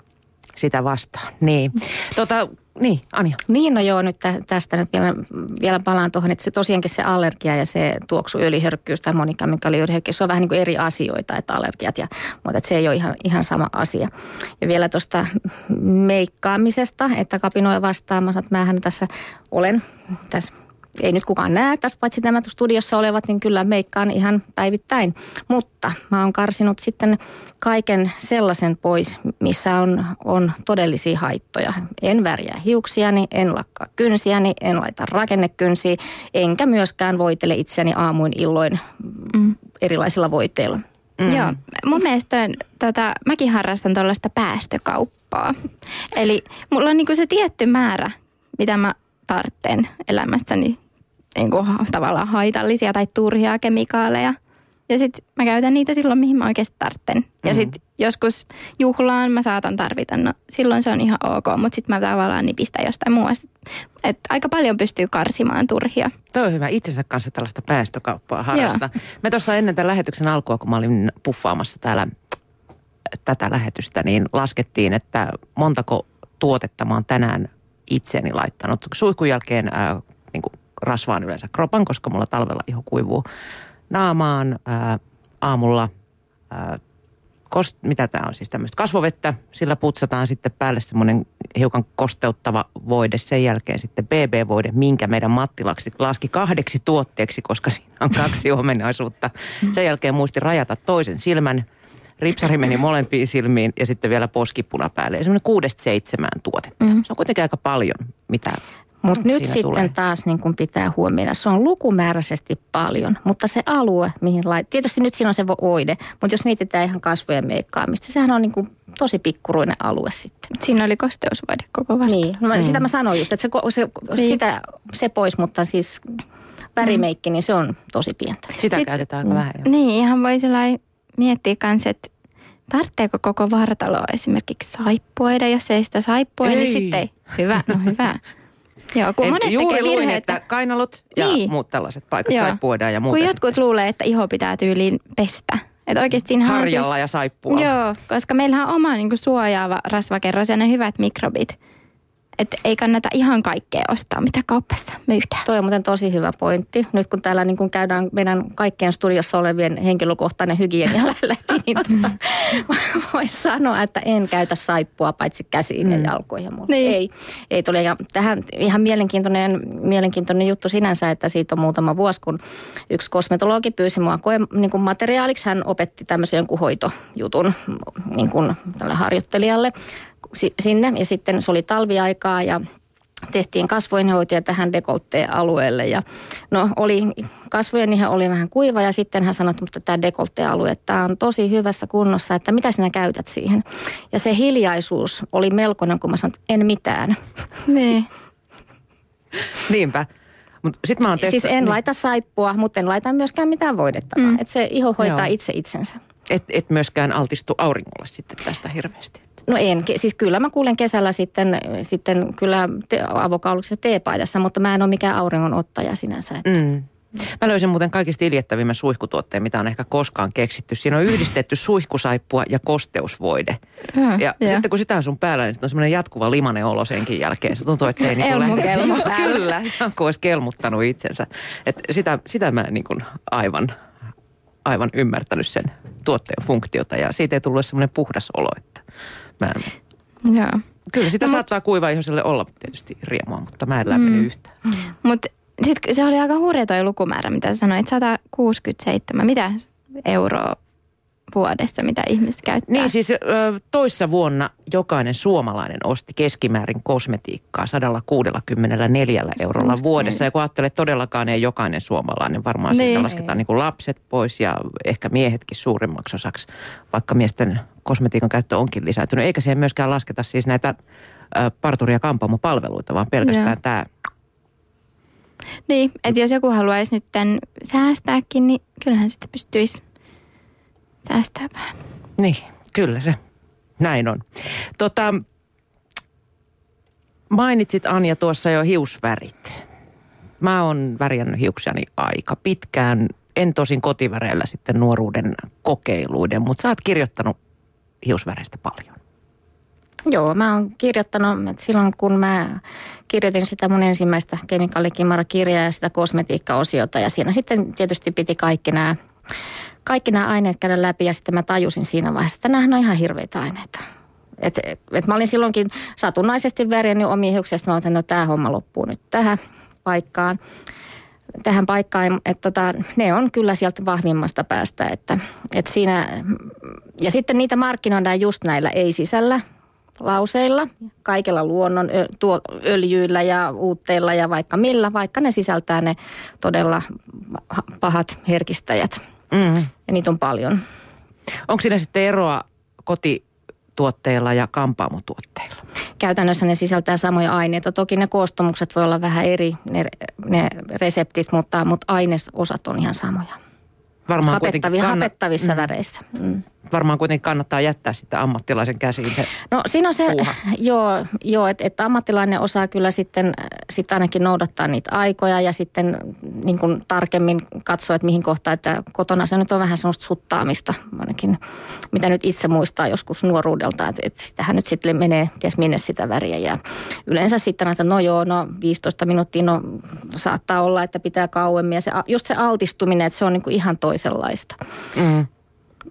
Sitä vastaan, niin. Tota, niin, Anja. Niin, no joo, nyt tä, tästä nyt vielä, vielä palaan tuohon, että se tosiaankin se allergia ja se tuoksu yliherkkyys tai monikamikaaliyliherkkyys, se on vähän niin kuin eri asioita, että allergiat, ja, mutta että se ei ole ihan, ihan sama asia. Ja vielä tuosta meikkaamisesta, että kapinoja vastaamassa, että mähän tässä olen tässä ei nyt kukaan näe tässä, paitsi nämä studiossa olevat, niin kyllä meikkaan ihan päivittäin. Mutta mä oon karsinut sitten kaiken sellaisen pois, missä on, on todellisia haittoja. En värjää hiuksiani, en lakkaa kynsiäni, en laita rakennekynsiä, enkä myöskään voitele itseäni aamuin illoin mm. erilaisilla voiteilla. Mm. Joo, mun mielestä tota, mäkin harrastan tuollaista päästökauppaa. Eli mulla on niinku se tietty määrä, mitä mä tartten elämässäni niin kuin, tavallaan haitallisia tai turhia kemikaaleja. Ja sitten mä käytän niitä silloin, mihin mä oikeasti tartten. Ja mm-hmm. sitten joskus juhlaan mä saatan tarvita, no silloin se on ihan ok, mutta sitten mä tavallaan nipistän jostain muusta. Et aika paljon pystyy karsimaan turhia. Toi on hyvä. Itsensä kanssa tällaista päästökauppaa harrasta. Joo. Me tuossa ennen tämän lähetyksen alkua, kun mä olin puffaamassa täällä tätä lähetystä, niin laskettiin, että montako tuotetta mä oon tänään itseeni laittanut. Suihkun jälkeen äh, niin kuin rasvaan yleensä kropan, koska mulla talvella iho kuivuu naamaan. Ää, aamulla, ää, kost, mitä tämä on siis tämmöistä kasvovettä, sillä putsataan sitten päälle semmoinen hiukan kosteuttava voide. Sen jälkeen sitten BB-voide, minkä meidän Matti laski kahdeksi tuotteeksi, koska siinä on kaksi omenaisuutta. Sen jälkeen muisti rajata toisen silmän. Ripsari meni molempiin silmiin ja sitten vielä poskipuna päälle. Ja semmoinen kuudesta seitsemään tuotetta. Mm. Se on kuitenkin aika paljon, mitä mutta nyt sitten tulee. taas niin kun pitää huomioida, se on lukumääräisesti paljon, mutta se alue, mihin lait... Tietysti nyt siinä on se oide, mutta jos mietitään ihan kasvojen meikkaamista, sehän on niin kuin tosi pikkuruinen alue sitten. Siinä oli kosteusvoide koko vartta. Niin, no, mm. sitä mä sanoin just, että se, se, niin. sitä, se pois, mutta siis värimeikki, niin se on tosi pientä. Sitä Sitten, käytetään aika vähän. Niin, ihan voi miettiä kanssa, että tarvitseeko koko vartalo esimerkiksi saippuoida, jos ei sitä saippua, niin sitten ei. Hyvä, no hyvä. Joo, kun monet juuri tekee virheitä. että kainalot ja niin. muut tällaiset paikat, Joo. saippuoidaan ja muuta. Kun jotkut sitten. luulee, että iho pitää tyyliin pestä. Että oikeasti Harjalla siis, ja saippua. Joo, koska meillähän on oma niin kuin suojaava rasvakerros ja ne hyvät mikrobit. Että ei kannata ihan kaikkea ostaa, mitä kaupassa myydään. Toi on muuten tosi hyvä pointti. Nyt kun täällä niin kun käydään meidän kaikkien studiossa olevien henkilökohtainen hygienia läpi, niin tuota, voisi sanoa, että en käytä saippua paitsi käsiin mm. ja jalkoihin. Mulla. Niin. Ei, ei tule. Ja tähän ihan mielenkiintoinen, mielenkiintoinen juttu sinänsä, että siitä on muutama vuosi, kun yksi kosmetologi pyysi mua koe, niin kuin materiaaliksi. Hän opetti tämmöisen jonkun hoitojutun niin kuin tälle harjoittelijalle sinne ja sitten se oli talviaikaa ja tehtiin kasvojenhoitoja tähän dekoltteen-alueelle. Ja no oli, kasvojen ihan oli vähän kuiva ja sitten hän sanoi, että tämä dekoltteen-alue, tämä on tosi hyvässä kunnossa, että mitä sinä käytät siihen. Ja se hiljaisuus oli melkoinen, kun mä sanoin, että en mitään. Niin. Niinpä. Mut sit mä oon tehty, siis en niin. laita saippua, mutta en laita myöskään mitään voidettavaa. Mm. Että se iho hoitaa Joo. itse itsensä. Et, et myöskään altistu auringolle sitten tästä hirveästi. No en, siis kyllä mä kuulen kesällä sitten, sitten kyllä te, avokauluksessa teepaidassa, mutta mä en ole mikään auringonottaja sinänsä. Että. Mm. Mä löysin muuten kaikista iljettävimmän suihkutuotteen, mitä on ehkä koskaan keksitty. Siinä on yhdistetty suihkusaippua ja kosteusvoide. Mm, ja yeah. sitten kun sitä on sun päällä, niin on semmoinen jatkuva limanen olo senkin jälkeen. Se tuntuu, että se ei niin lähde. Kyllä, ihan kuin olisi kelmuttanut itsensä. Et sitä, sitä mä niin kuin aivan, aivan ymmärtänyt sen tuotteen funktiota ja siitä ei tullut semmoinen puhdas olo, että Mä en... Joo. Kyllä sitä no, saattaa mut... kuiva ihmiselle olla tietysti riemua, mutta mä en lämmeni mm. yhtään. Mutta sitten se oli aika hurja toi lukumäärä, mitä sanoit, 167, mitä euroa vuodessa, mitä ihmiset käyttää. Niin siis toissa vuonna jokainen suomalainen osti keskimäärin kosmetiikkaa 164 eurolla vuodessa. Ja kun ajattelee, todellakaan ei jokainen suomalainen, varmaan niin. siitä lasketaan niin kuin lapset pois ja ehkä miehetkin suurimmaksi osaksi, vaikka miesten kosmetiikan käyttö onkin lisääntynyt. Eikä siihen myöskään lasketa siis näitä parturi- ja kampaamopalveluita, vaan pelkästään Joo. tämä niin, että jos joku haluaisi nyt tämän säästääkin, niin kyllähän sitä pystyisi säästää vähän. Niin, kyllä se. Näin on. Tota, mainitsit Anja tuossa jo hiusvärit. Mä oon värjännyt hiuksiani aika pitkään. en tosin kotiväreillä sitten nuoruuden kokeiluiden, mutta sä oot kirjoittanut hiusväreistä paljon. Joo, mä oon kirjoittanut, että silloin kun mä kirjoitin sitä mun ensimmäistä kemikaalikimara-kirjaa ja sitä kosmetiikkaosiota ja siinä sitten tietysti piti kaikki nämä, kaikki nämä aineet käydä läpi ja sitten mä tajusin siinä vaiheessa, että nämähän on ihan hirveitä aineita. Et, et, et mä olin silloinkin satunnaisesti värjännyt omia hiuksia, mä otin, no tämä homma loppuu nyt tähän paikkaan tähän paikkaan, että tota, ne on kyllä sieltä vahvimmasta päästä. Että, että siinä, ja sitten niitä markkinoidaan just näillä ei-sisällä lauseilla, kaikilla luonnon tuo, öljyillä ja uutteilla ja vaikka millä, vaikka ne sisältää ne todella pahat herkistäjät. Mm. Ja niitä on paljon. Onko siinä sitten eroa kotituotteilla ja kampaamotuotteilla? Käytännössä ne sisältää samoja aineita. Toki ne koostumukset voi olla vähän eri, ne, ne reseptit, mutta, mutta ainesosat on ihan samoja. Varmaan Hapettavi, kann... hapettavissa mm. väreissä. Mm varmaan kuitenkin kannattaa jättää sitten ammattilaisen käsiin se No siinä on se, puuha. joo, joo että et ammattilainen osaa kyllä sitten sit ainakin noudattaa niitä aikoja ja sitten niin kuin tarkemmin katsoa, että mihin kohtaan, että kotona se nyt on vähän semmoista suttaamista, ainakin mitä nyt itse muistaa joskus nuoruudelta, että, että sitähän nyt sitten menee ties minne sitä väriä ja yleensä sitten että no joo, no 15 minuuttia, no saattaa olla, että pitää kauemmin ja se, just se altistuminen, että se on niin kuin ihan toisenlaista. Mm.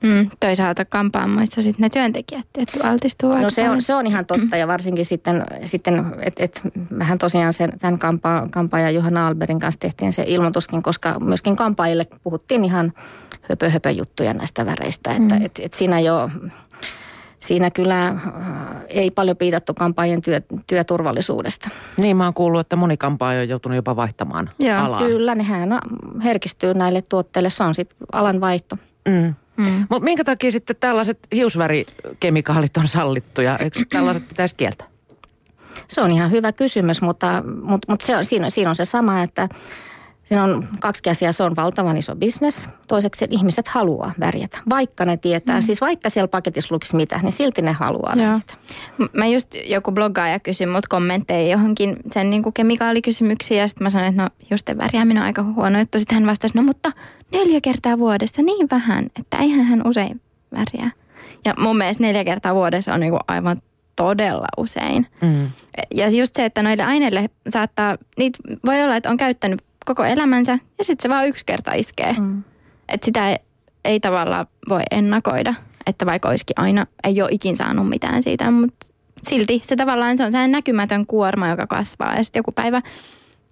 Mm, toisaalta kampaamoissa sitten ne työntekijät että altistuu No se on, se on ihan totta ja varsinkin sitten, sitten että et, mehän tosiaan sen, tämän kampa, kampaajan Johanna Alberin kanssa tehtiin se ilmoituskin, koska myöskin kampaajille puhuttiin ihan höpö, höpö juttuja näistä väreistä, että mm. et, et siinä jo siinä kyllä äh, ei paljon piitattu kampaajien työ, työturvallisuudesta. Niin, mä oon kuullut, että moni kampaaja on joutunut jopa vaihtamaan Joo. alaa. Kyllä, nehän herkistyy näille tuotteille, se on sitten alan vaihto. Mm. Mm. Mutta minkä takia sitten tällaiset hiusvärikemikaalit on sallittuja? Eikö tällaiset pitäisi kieltää? Se on ihan hyvä kysymys, mutta, mutta, mutta se on, siinä, siinä on se sama, että Siinä on kaksi asiaa. Se on valtavan iso bisnes. Toiseksi ihmiset haluaa värjätä, vaikka ne tietää. Mm. Siis vaikka siellä paketissa lukisi mitä, niin silti ne haluaa Joo. värjätä. Mä just joku bloggaaja kysyi mut kommentteja johonkin sen niin kuin kemikaalikysymyksiin. Ja sitten mä sanoin, että no just värjääminen on aika huono juttu. Sitten hän vastasi, no mutta neljä kertaa vuodessa niin vähän, että eihän hän usein värjää. Ja mun mielestä neljä kertaa vuodessa on niin kuin aivan todella usein. Mm. Ja just se, että noille aineille saattaa, niitä voi olla, että on käyttänyt koko elämänsä ja sitten se vaan yksi kerta iskee. Mm. Että sitä ei, ei tavallaan voi ennakoida, että vaikka olisikin aina, ei ole ikin saanut mitään siitä, mutta silti se tavallaan se on sellainen näkymätön kuorma, joka kasvaa ja sitten joku päivä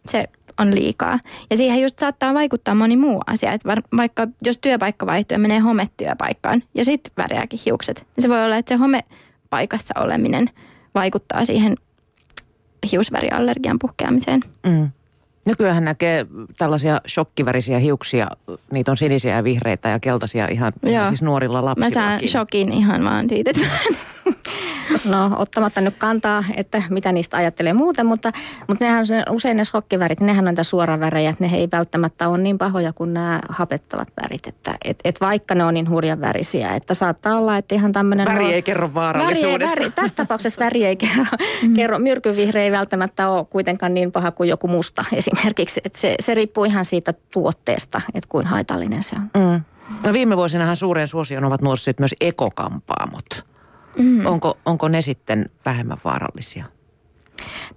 se on liikaa. Ja siihen just saattaa vaikuttaa moni muu asia, että vaikka jos työpaikka vaihtuu ja menee hometyöpaikkaan ja sitten värjääkin hiukset, niin se voi olla, että se homepaikassa oleminen vaikuttaa siihen hiusväriallergian puhkeamiseen. Mm. Nykyään näkee tällaisia shokkivärisiä hiuksia. Niitä on sinisiä ja vihreitä ja keltaisia ihan, ihan siis nuorilla lapsilla. Mä saan shokin ihan vaan siitä, että No ottamatta nyt kantaa, että mitä niistä ajattelee muuten, mutta, mutta nehän usein ne shokkivärit, nehän on niitä suoravärejä, ne ei välttämättä ole niin pahoja kuin nämä hapettavat värit. Että et, et vaikka ne on niin hurjan värisiä, että saattaa olla, että ihan tämmöinen... Väri ei kerro vaarallisuudesta. Väri, väri, tässä tapauksessa väri ei kerro. Mm. kerro. Myrkyvihreä ei välttämättä ole kuitenkaan niin paha kuin joku musta esimerkiksi. Että se, se riippuu ihan siitä tuotteesta, että kuin haitallinen se on. Mm. No viime vuosinahan suuren suosion ovat nousseet myös ekokampaamot. Mm. Onko, onko ne sitten vähemmän vaarallisia?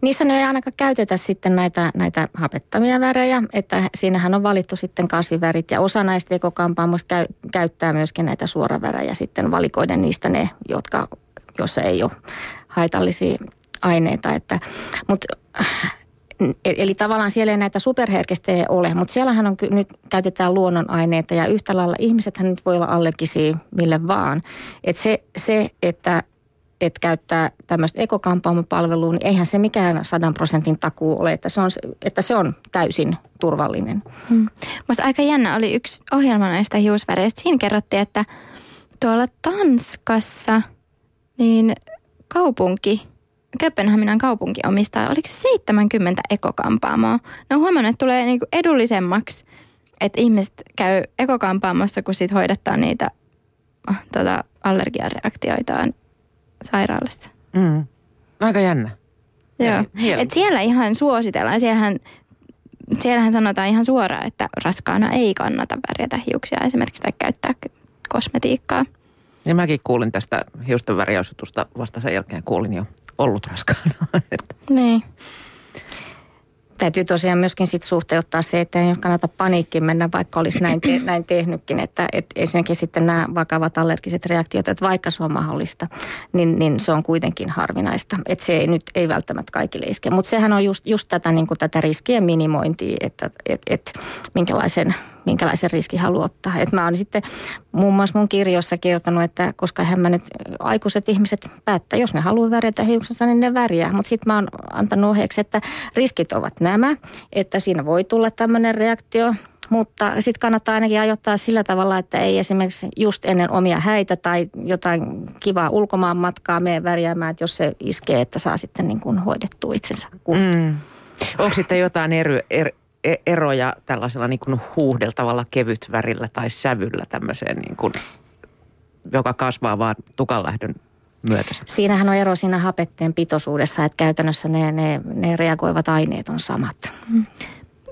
Niissä ne ei ainakaan käytetä sitten näitä, näitä hapettavia värejä, että siinähän on valittu sitten kasvivärit ja osa näistä ekokampaamoista käy, käyttää myöskin näitä suoravärejä sitten valikoiden niistä ne, jotka, jossa ei ole haitallisia aineita. Että, mutta eli tavallaan siellä ei näitä superherkistejä ole, mutta siellähän on, nyt käytetään luonnonaineita ja yhtä lailla ihmisethän nyt voi olla allergisia mille vaan. Et se, se, että et käyttää tämmöistä ekokampaamopalvelua, niin eihän se mikään sadan prosentin takuu ole, että se on, että se on täysin turvallinen. Hmm. Musta aika jännä oli yksi ohjelma näistä hiusväreistä. Siinä kerrottiin, että tuolla Tanskassa niin kaupunki Kööpenhaminan kaupunki omistaa, oliko se 70 ekokampaamoa. Ne on huomannut, että tulee niinku edullisemmaksi, että ihmiset käy ekokampaamossa, kun sit hoidattaa niitä oh, tota, allergiareaktioitaan sairaalassa. Mm. Aika jännä. Joo. Et siellä ihan suositellaan. Siellähän siellähän sanotaan ihan suoraan, että raskaana ei kannata värjätä hiuksia esimerkiksi tai käyttää kosmetiikkaa. Ja mäkin kuulin tästä hiusten värjäysutusta vasta sen jälkeen kuulin jo ollut raskaana. Niin. Täytyy tosiaan myöskin sit suhteuttaa se, että ei kannata paniikkiin mennä, vaikka olisi näin, te, näin tehnytkin. Että et ensinnäkin sitten nämä vakavat allergiset reaktiot, että vaikka se on mahdollista, niin, niin se on kuitenkin harvinaista. Että se ei nyt ei välttämättä kaikille iske. Mutta sehän on just, just tätä, niin tätä riskien minimointia, että et, et, minkälaisen, minkälaisen riski haluaa ottaa. Et mä oon sitten muun muassa mun kirjoissa kirjoittanut, että koska hän mä nyt aikuiset ihmiset päättää, jos ne haluaa värjätä hiuksensa, niin ne värjää. Mutta sitten mä oon antanut ohjeeksi, että riskit ovat nämä, että siinä voi tulla tämmöinen reaktio, mutta sitten kannattaa ainakin ajoittaa sillä tavalla, että ei esimerkiksi just ennen omia häitä tai jotain kivaa ulkomaan matkaa mene värjäämään, että jos se iskee, että saa sitten niin kuin hoidettua itsensä. Mm. Onko sitten jotain eri, er, eroja tällaisella niin kuin huuhdeltavalla kevytvärillä tai sävyllä tämmöiseen, niin kuin, joka kasvaa vaan tukanlähdön myötä? Siinähän on ero siinä hapetteen pitoisuudessa, että käytännössä ne, ne, ne reagoivat aineet on samat. Mm.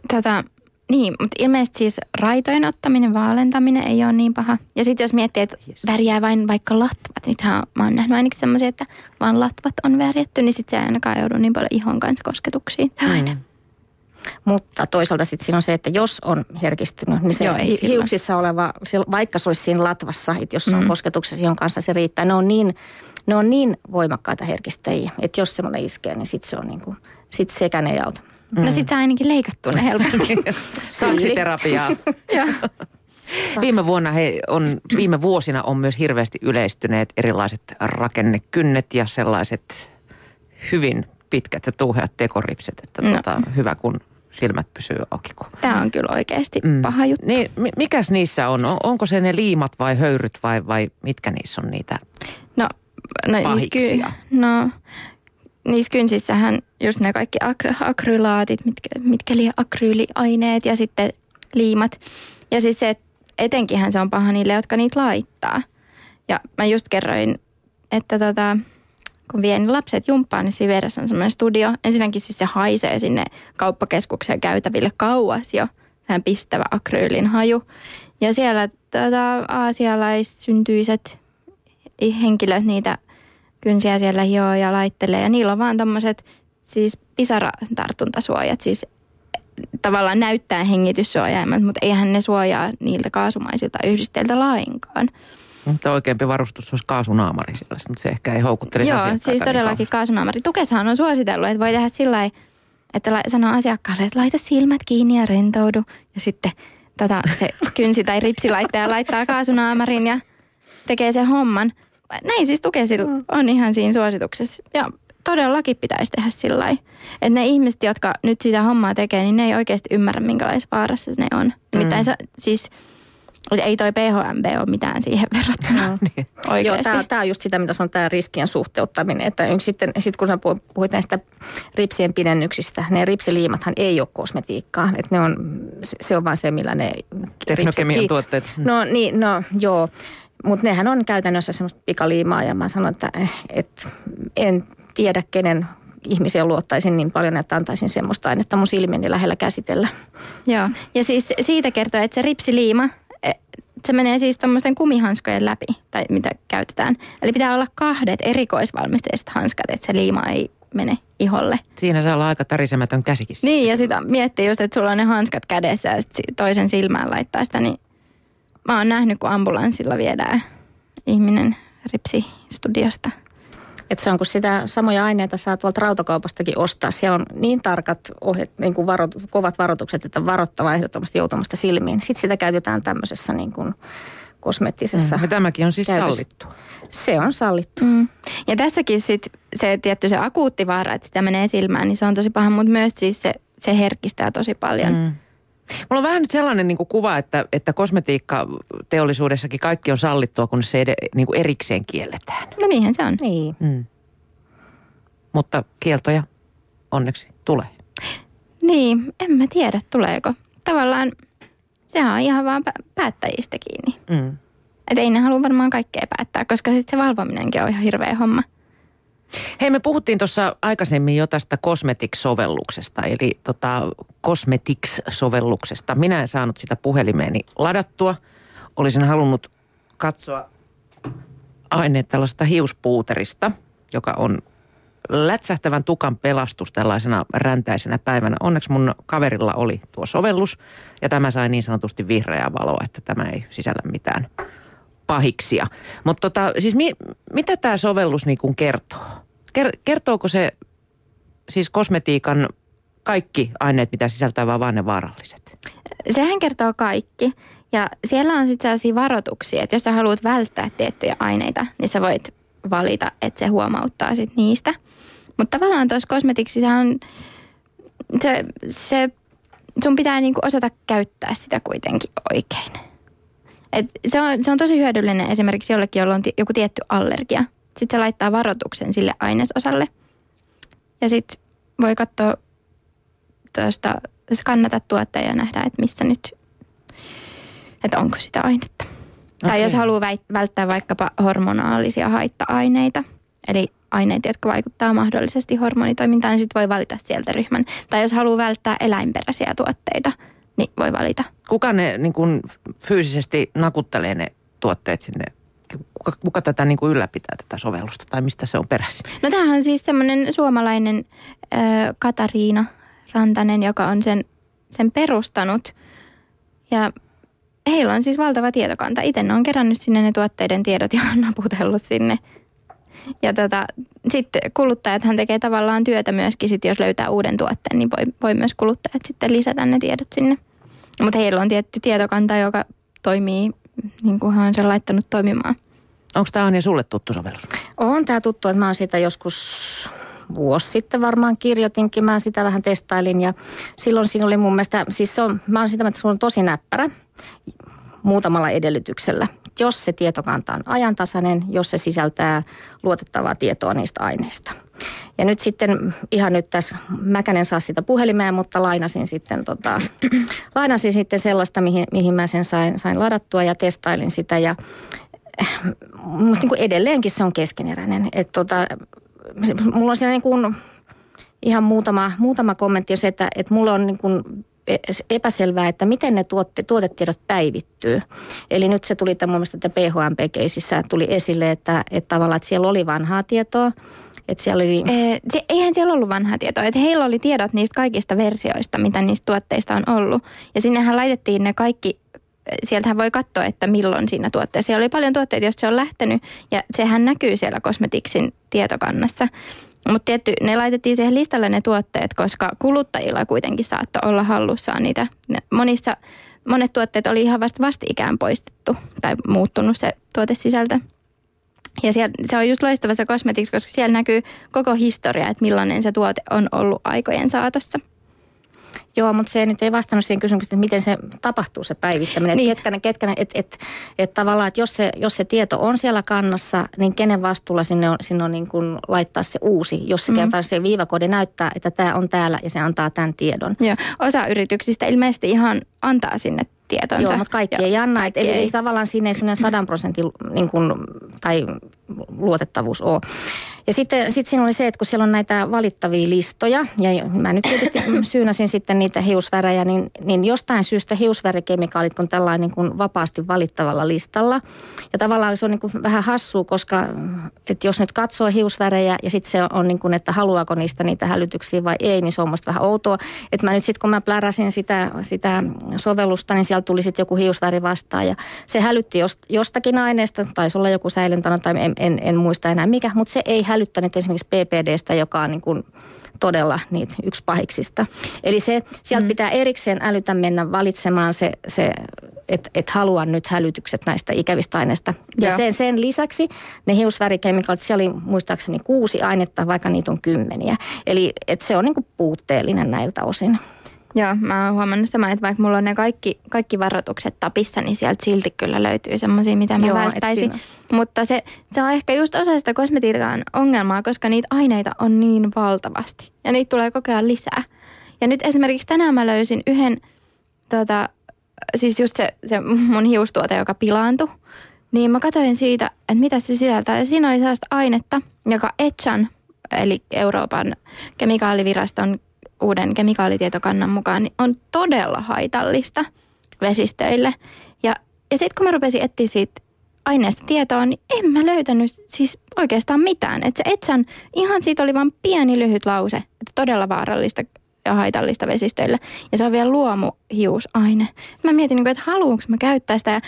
Tätä, niin, mutta ilmeisesti siis raitojen ottaminen, vaalentaminen ei ole niin paha. Ja sitten jos miettii, että yes. värjää vain vaikka latvat, nythän mä oon nähnyt ainakin semmoisia, että vaan latvat on värjätty, niin sitten se ei ainakaan joudu niin paljon ihon kanssa kosketuksiin. Aina. Mm. Mutta toisaalta sitten siinä on se, että jos on herkistynyt, niin se Joo, hi- hiuksissa oleva, vaikka se olisi siinä latvassa, että jos se on mm. kosketuksessa siihen kanssa se riittää. Ne on niin, ne on niin voimakkaita herkistäjiä, että jos semmoinen iskee, niin sitten se on niin kuin, sit sekään ei auta. Mm. No sitä ainakin leikattu ne helposti. Saksiterapiaa. Viime vuonna he on, viime vuosina on myös hirveästi yleistyneet erilaiset rakennekynnet ja sellaiset hyvin pitkät ja tuuheat tekoripset, että no. tota, hyvä kun silmät pysyy auki. Tämä on kyllä oikeasti mm. paha juttu. Niin, mikäs niissä on? Onko se ne liimat vai höyryt vai, vai mitkä niissä on niitä no, no, pahiksia? no, niissä kynsissähän just ne kaikki ak- akrylaatit, mitkä, mitkä li akryyliaineet ja sitten liimat. Ja siis se, että etenkinhän se on paha niille, jotka niitä laittaa. Ja mä just kerroin, että tota, kun vien lapset jumppaan, niin siinä vieressä on semmoinen studio. Ensinnäkin siis se haisee sinne kauppakeskukseen käytäville kauas jo. Sehän pistävä akryylin haju. Ja siellä tota, aasialaissyntyiset henkilöt niitä kynsiä siellä hioo ja laittelee. Ja niillä on vaan tämmöiset siis pisaratartuntasuojat, siis tavallaan näyttää hengityssuojaimet, mutta eihän ne suojaa niiltä kaasumaisilta yhdisteiltä lainkaan. Mutta oikeampi varustus olisi kaasunaamari siellä, mutta se ehkä ei houkuttele Joo, siis niin todellakin niin kaasunaamari. Tukeshan on suositellut, että voi tehdä sillä että la, sanoo asiakkaalle, että laita silmät kiinni ja rentoudu. Ja sitten tota, se kynsi tai ripsilaittaja laittaa kaasunaamarin ja tekee sen homman. Näin siis Tukesilla mm. on ihan siinä suosituksessa. Ja todellakin pitäisi tehdä sillä Että ne ihmiset, jotka nyt sitä hommaa tekee, niin ne ei oikeasti ymmärrä, minkälaisessa vaarassa ne on. Nimittäin mm. siis ei toi PHMB ole mitään siihen verrattuna. No. niin. Joo, tämä on just sitä, mitä on tämä riskien suhteuttaminen. Että sitten sit kun sä puhuit näistä ripsien pidennyksistä, ne ripsiliimathan ei ole kosmetiikkaa. Että ne on, se on vaan se, millä ne... Teknokemian ripsit, tuotteet. No niin, no joo. Mutta nehän on käytännössä semmoista pikaliimaa ja mä sanon, että, että en tiedä kenen ihmisiä luottaisin niin paljon, että antaisin semmoista ainetta mun silmieni lähellä käsitellä. Joo, ja siis siitä kertoo, että se ripsiliima, se menee siis tuommoisten kumihanskojen läpi, tai mitä käytetään. Eli pitää olla kahdet erikoisvalmisteiset hanskat, että se liima ei mene iholle. Siinä saa olla aika tärisemätön käsikin. Niin, ja sitten miettii just, että sulla on ne hanskat kädessä ja sit toisen silmään laittaa sitä, niin mä oon nähnyt, kun ambulanssilla viedään ihminen ripsistudiosta että se on, kun sitä samoja aineita saa tuolta rautakaupastakin ostaa. Siellä on niin tarkat ohjeet, niin kuin varot, kovat varoitukset, että varottava ehdottomasti joutumasta silmiin. Sitten sitä käytetään tämmöisessä niin kuin kosmettisessa mm. Ja tämäkin on siis käytössä. sallittu. Se on sallittu. Mm. Ja tässäkin sit se tietty se akuutti vaara, että sitä menee silmään, niin se on tosi paha, mutta myös siis se, se herkistää tosi paljon. Mm. Mulla on vähän nyt sellainen niin kuin kuva, että, että kosmetiikkateollisuudessakin kaikki on sallittua, kun se ed, niin kuin erikseen kielletään. No niinhän se on. Niin. Mm. Mutta kieltoja onneksi tulee. Niin, en mä tiedä tuleeko. Tavallaan sehän on ihan vaan päättäjistä kiinni. Mm. Että ei ne halua varmaan kaikkea päättää, koska sitten se valvominenkin on ihan hirveä homma. Hei, me puhuttiin tuossa aikaisemmin jo tästä Cosmetics-sovelluksesta, eli tota Cosmetics-sovelluksesta. Minä en saanut sitä puhelimeeni ladattua. Olisin halunnut katsoa aineet tällaista hiuspuuterista, joka on lätsähtävän tukan pelastus tällaisena räntäisenä päivänä. Onneksi mun kaverilla oli tuo sovellus ja tämä sai niin sanotusti vihreää valoa, että tämä ei sisällä mitään pahiksia. Mutta tota, siis mi, mitä tämä sovellus niin kuin kertoo? Kertooko se siis kosmetiikan kaikki aineet, mitä sisältää, vaan vaan ne vaaralliset? Sehän kertoo kaikki. Ja siellä on sitten sellaisia varoituksia, että jos sä haluat välttää tiettyjä aineita, niin sä voit valita, että se huomauttaa sit niistä. Mutta tavallaan tuossa kosmetiksissa on, se, se, sun pitää niinku osata käyttää sitä kuitenkin oikein. Et se, on, se on tosi hyödyllinen esimerkiksi jollekin, jolla on t- joku tietty allergia. Sitten se laittaa varoituksen sille ainesosalle. Ja sitten voi katsoa tuosta, skannata tuotteja ja nähdä, että missä nyt, että onko sitä ainetta. Okay. Tai jos haluaa välttää vaikkapa hormonaalisia haitta-aineita, eli aineita, jotka vaikuttaa mahdollisesti hormonitoimintaan, niin sitten voi valita sieltä ryhmän. Tai jos haluaa välttää eläinperäisiä tuotteita, niin voi valita. Kuka ne niin kun fyysisesti nakuttelee ne tuotteet sinne kuka, kuka tätä niin kuin ylläpitää, tätä sovellusta, tai mistä se on peräisin? No tämähän on siis semmoinen suomalainen äh, Katariina Rantanen, joka on sen, sen perustanut. Ja heillä on siis valtava tietokanta. Itse on kerännyt sinne ne tuotteiden tiedot ja on naputellut sinne. Ja tota, sitten kuluttajathan tekee tavallaan työtä myöskin, sit jos löytää uuden tuotteen, niin voi, voi myös kuluttajat sitten lisätä ne tiedot sinne. Mutta heillä on tietty tietokanta, joka toimii niin kuin hän on sen laittanut toimimaan. Onko tämä Anja sulle tuttu sovellus? On tämä tuttu, että mä oon sitä joskus vuosi sitten varmaan kirjoitinkin. Mä sitä vähän testailin ja silloin siinä oli mun mielestä, siis se on, mä oon sitä, että se on tosi näppärä muutamalla edellytyksellä. Jos se tietokanta on ajantasainen, jos se sisältää luotettavaa tietoa niistä aineista. Ja nyt sitten, ihan nyt tässä, mäkänen saa sitä puhelimeen, mutta lainasin sitten, tota, lainasin sitten sellaista, mihin, mihin mä sen sain, sain ladattua ja testailin sitä. Ja mutta niin kuin edelleenkin se on keskeneräinen. Että tota, mulla on siinä niin kuin ihan muutama, muutama kommentti se, että, että mulla on niin kuin epäselvää, että miten ne tuotte, tuotetiedot päivittyy. Eli nyt se tuli tämän mun mielestä, että PHMP-keisissä tuli esille, että, että tavallaan että siellä oli vanhaa tietoa, että siellä oli... Ee, se, eihän siellä ollut vanhaa tietoa. Että heillä oli tiedot niistä kaikista versioista, mitä niistä tuotteista on ollut. Ja sinnehän laitettiin ne kaikki sieltähän voi katsoa, että milloin siinä tuotteessa. Siellä oli paljon tuotteita, joista se on lähtenyt ja sehän näkyy siellä Cosmeticsin tietokannassa. Mutta tietty, ne laitettiin siihen listalle ne tuotteet, koska kuluttajilla kuitenkin saattoi olla hallussaan niitä. Monissa, monet tuotteet oli ihan vasta vastikään poistettu tai muuttunut se tuotesisältö. Ja siellä, se on just loistava se Cosmetics, koska siellä näkyy koko historia, että millainen se tuote on ollut aikojen saatossa. Joo, mutta se nyt ei vastannut siihen kysymykseen, että miten se tapahtuu se päivittäminen. Niin. Että ketkä, ketkä, et, et, et tavallaan, että jos se, jos se tieto on siellä kannassa, niin kenen vastuulla sinne on, sinne on niin kuin laittaa se uusi, jos se mm. kertaa se viivakoodi näyttää, että tämä on täällä ja se antaa tämän tiedon. Joo, osa yrityksistä ilmeisesti ihan antaa sinne tietonsa. Joo, mutta kaikki Joo, ei anna. Kaikki eli, ei. eli tavallaan siinä ei sellainen sadan prosentin niin kuin, tai luotettavuus ole. Ja sitten sit siinä oli se, että kun siellä on näitä valittavia listoja, ja mä nyt tietysti syynäsin sitten niitä hiusvärejä, niin, niin jostain syystä hiusvärikemikaalit on tällainen niin kuin vapaasti valittavalla listalla. Ja tavallaan se on niin kuin vähän hassua, koska että jos nyt katsoo hiusvärejä ja sitten se on niin kuin, että haluaako niistä niitä hälytyksiä vai ei, niin se on musta vähän outoa. Että mä nyt sitten kun mä pläräsin sitä, sitä sovellusta, niin sieltä tuli sitten joku hiusväri vastaan ja se hälytti jostakin aineesta, taisi olla joku säilyntana tai en, en, en muista enää mikä, mutta se ei hälyttänyt esimerkiksi PPDstä, joka on niin kuin todella niitä yksi pahiksista. Eli se, sieltä mm. pitää erikseen älytä mennä valitsemaan se, se että et haluan nyt hälytykset näistä ikävistä aineista. Ja, ja sen, sen lisäksi ne hiusvärikemikaalit, siellä oli muistaakseni kuusi ainetta, vaikka niitä on kymmeniä. Eli et se on niinku puutteellinen näiltä osin. Joo, mä oon huomannut sama, että vaikka mulla on ne kaikki, kaikki varoitukset tapissa, niin sieltä silti kyllä löytyy semmoisia, mitä mä Joo, välttäisin. Mutta se, se on ehkä just osa sitä kosmetiikan ongelmaa, koska niitä aineita on niin valtavasti. Ja niitä tulee koko ajan lisää. Ja nyt esimerkiksi tänään mä löysin yhden, tota, siis just se, se mun hiustuote, joka pilaantui. Niin mä katsoin siitä, että mitä se sisältää. Ja siinä oli sellaista ainetta, joka Etchan eli Euroopan kemikaaliviraston uuden kemikaalitietokannan mukaan, niin on todella haitallista vesistöille. Ja, ja sitten kun mä rupesin etsiä siitä aineesta tietoa, niin en mä löytänyt siis oikeastaan mitään. Että se Etsan, ihan siitä oli vain pieni lyhyt lause, että todella vaarallista ja haitallista vesistöille. Ja se on vielä luomuhiusaine. Mä mietin, niin että haluanko mä käyttää sitä. Ja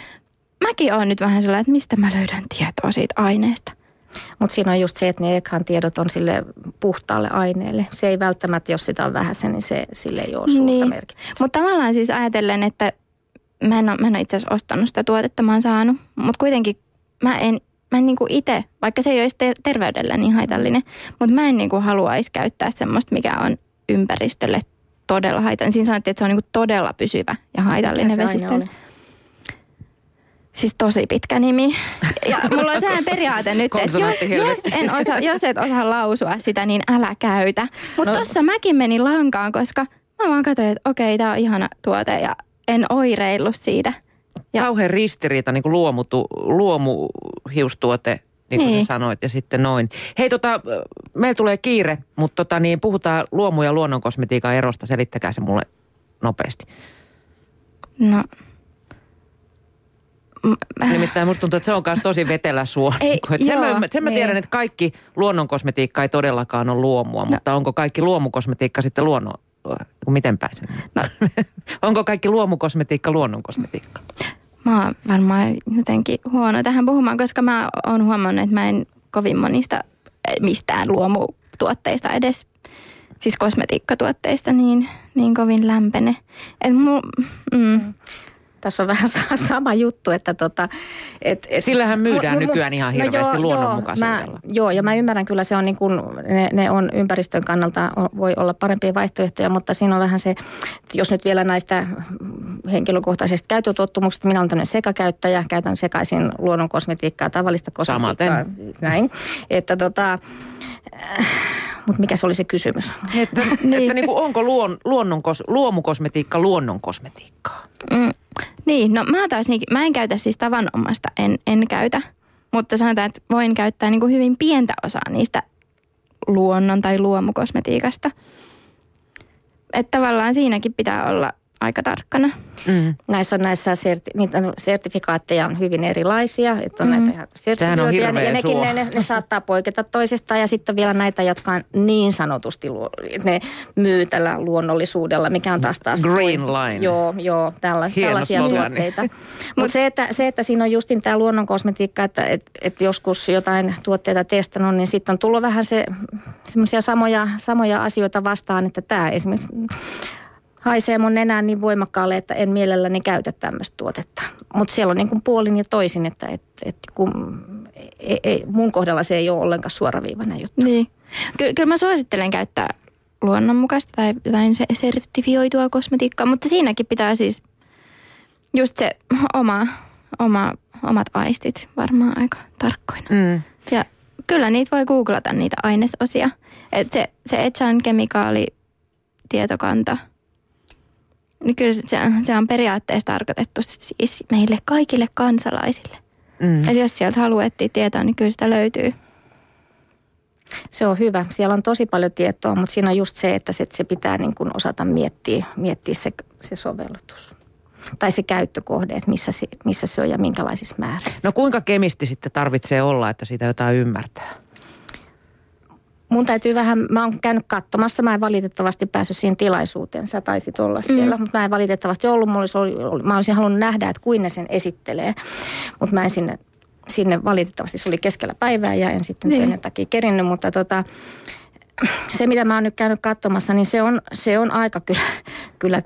mäkin oon nyt vähän sellainen, että mistä mä löydän tietoa siitä aineesta. Mutta siinä on just se, että ne ekan tiedot on sille puhtaalle aineelle. Se ei välttämättä, jos sitä on vähäsen, niin se, sille ei ole suurta niin. merkitystä. Mutta tavallaan siis ajatellen, että mä en ole, mä en ole itse asiassa ostanut sitä tuotetta, mä oon saanut. Mutta kuitenkin mä en, mä en niinku itse, vaikka se ei olisi ter- terveydelle niin haitallinen, mutta mä en niinku haluaisi käyttää semmoista, mikä on ympäristölle todella haitallinen. Siinä sanottiin, että se on niinku todella pysyvä ja haitallinen vesistölle. Siis tosi pitkä nimi. Ja mulla on sehän periaate nyt, että jos, jos, en osa, jos et osaa lausua sitä, niin älä käytä. Mutta no. tossa mäkin menin lankaan, koska mä vaan katsoin, että okei, tää on ihana tuote ja en oireillut siitä. Ja. Kauhean ristiriita, niin kuin luomutu, luomuhiustuote, niin kuin niin. sä sanoit, ja sitten noin. Hei, tota, meillä tulee kiire, mutta tota, niin, puhutaan luomu- ja luonnonkosmetiikan erosta. Selittäkää se mulle nopeasti. No, Nimittäin musta tuntuu, että se on myös tosi vetelä suo. Ei, niin sen, joo, mä, sen mä tiedän, niin. että kaikki luonnonkosmetiikka ei todellakaan ole luomua, no. mutta onko kaikki luomukosmetiikka sitten luonnon, miten pääsen? No. onko kaikki luomukosmetiikka luonnonkosmetiikka? Mä oon varmaan jotenkin huono tähän puhumaan, koska mä oon huomannut, että mä en kovin monista eh, mistään luomutuotteista edes, siis kosmetiikkatuotteista niin, niin kovin lämpene. Et mu, mm, tässä on vähän sama juttu, että tota... Et, et, Sillähän myydään mu, mu, nykyään ihan no hirveästi no joo, luonnonmukaisuudella. Joo, mä, joo, ja mä ymmärrän kyllä, se on niin kuin, ne, ne on ympäristön kannalta, voi olla parempia vaihtoehtoja, mutta siinä on vähän se, jos nyt vielä näistä henkilökohtaisista käytötottumuksista, minä olen tämmöinen sekakäyttäjä, käytän sekaisin luonnonkosmetiikkaa, tavallista kosmetiikkaa. Samaten. Näin, että tota... Mutta mikä se oli se kysymys? Että, niin. että niin kuin onko luon, luonnonkos, luomukosmetiikka luonnonkosmetiikkaa? Mm, niin, no mä taas niin, mä en käytä siis tavanomasta, en, en käytä. Mutta sanotaan, että voin käyttää niin kuin hyvin pientä osaa niistä luonnon tai luomukosmetiikasta. Että tavallaan siinäkin pitää olla aika tarkkana. Mm. Näissä on näissä serti, niitä sertifikaatteja on hyvin erilaisia. Että on mm. näitä sertifioituja ja nekin ne, ne, ne, saattaa poiketa toisistaan. Ja sitten on vielä näitä, jotka on niin sanotusti, ne myy tällä luonnollisuudella, mikä on taas taas... Green toi, line. Joo, joo tällä, tällaisia tuotteita. Mutta se että, se, että siinä on justin tämä luonnon kosmetiikka, että et, et joskus jotain tuotteita testannut, niin sitten on tullut vähän se semmoisia samoja, samoja asioita vastaan, että tämä esimerkiksi haisee mun nenään niin voimakkaalle, että en mielelläni käytä tämmöistä tuotetta. Mutta siellä on niin kuin puolin ja toisin, että et, et kun, ei, ei, mun kohdalla se ei ole ollenkaan suoraviivainen juttu. Niin. Ky- kyllä mä suosittelen käyttää luonnonmukaista tai jotain se sertifioitua kosmetiikkaa, mutta siinäkin pitää siis just se oma, oma, omat aistit varmaan aika tarkkoina. Mm. Ja kyllä niitä voi googlata niitä ainesosia. Et se, se Echan kemikaali tietokanta – niin kyllä se, se on periaatteessa tarkoitettu siis meille kaikille kansalaisille. Mm. Eli jos sieltä haluaa etsiä tietoa, niin kyllä sitä löytyy. Se on hyvä. Siellä on tosi paljon tietoa, mutta siinä on just se, että se, se pitää niin kuin osata miettiä, miettiä se, se sovellutus. Tai se käyttökohde, että missä se, missä se on ja minkälaisissa määrissä. No kuinka kemisti sitten tarvitsee olla, että sitä jotain ymmärtää? Mun täytyy vähän, mä oon käynyt katsomassa, mä en valitettavasti päässyt siihen tilaisuuteen, sä taisit olla mm. siellä, mutta mä en valitettavasti ollut, mä olisin, ollut, mä olisin halunnut nähdä, että kuin ne sen esittelee, mutta mä en sinne, sinne valitettavasti, se oli keskellä päivää ja en sitten niin. työn takia kerinnyt, mutta tota, se mitä mä oon nyt käynyt katsomassa, niin se on, se on aika kyllä, kyllä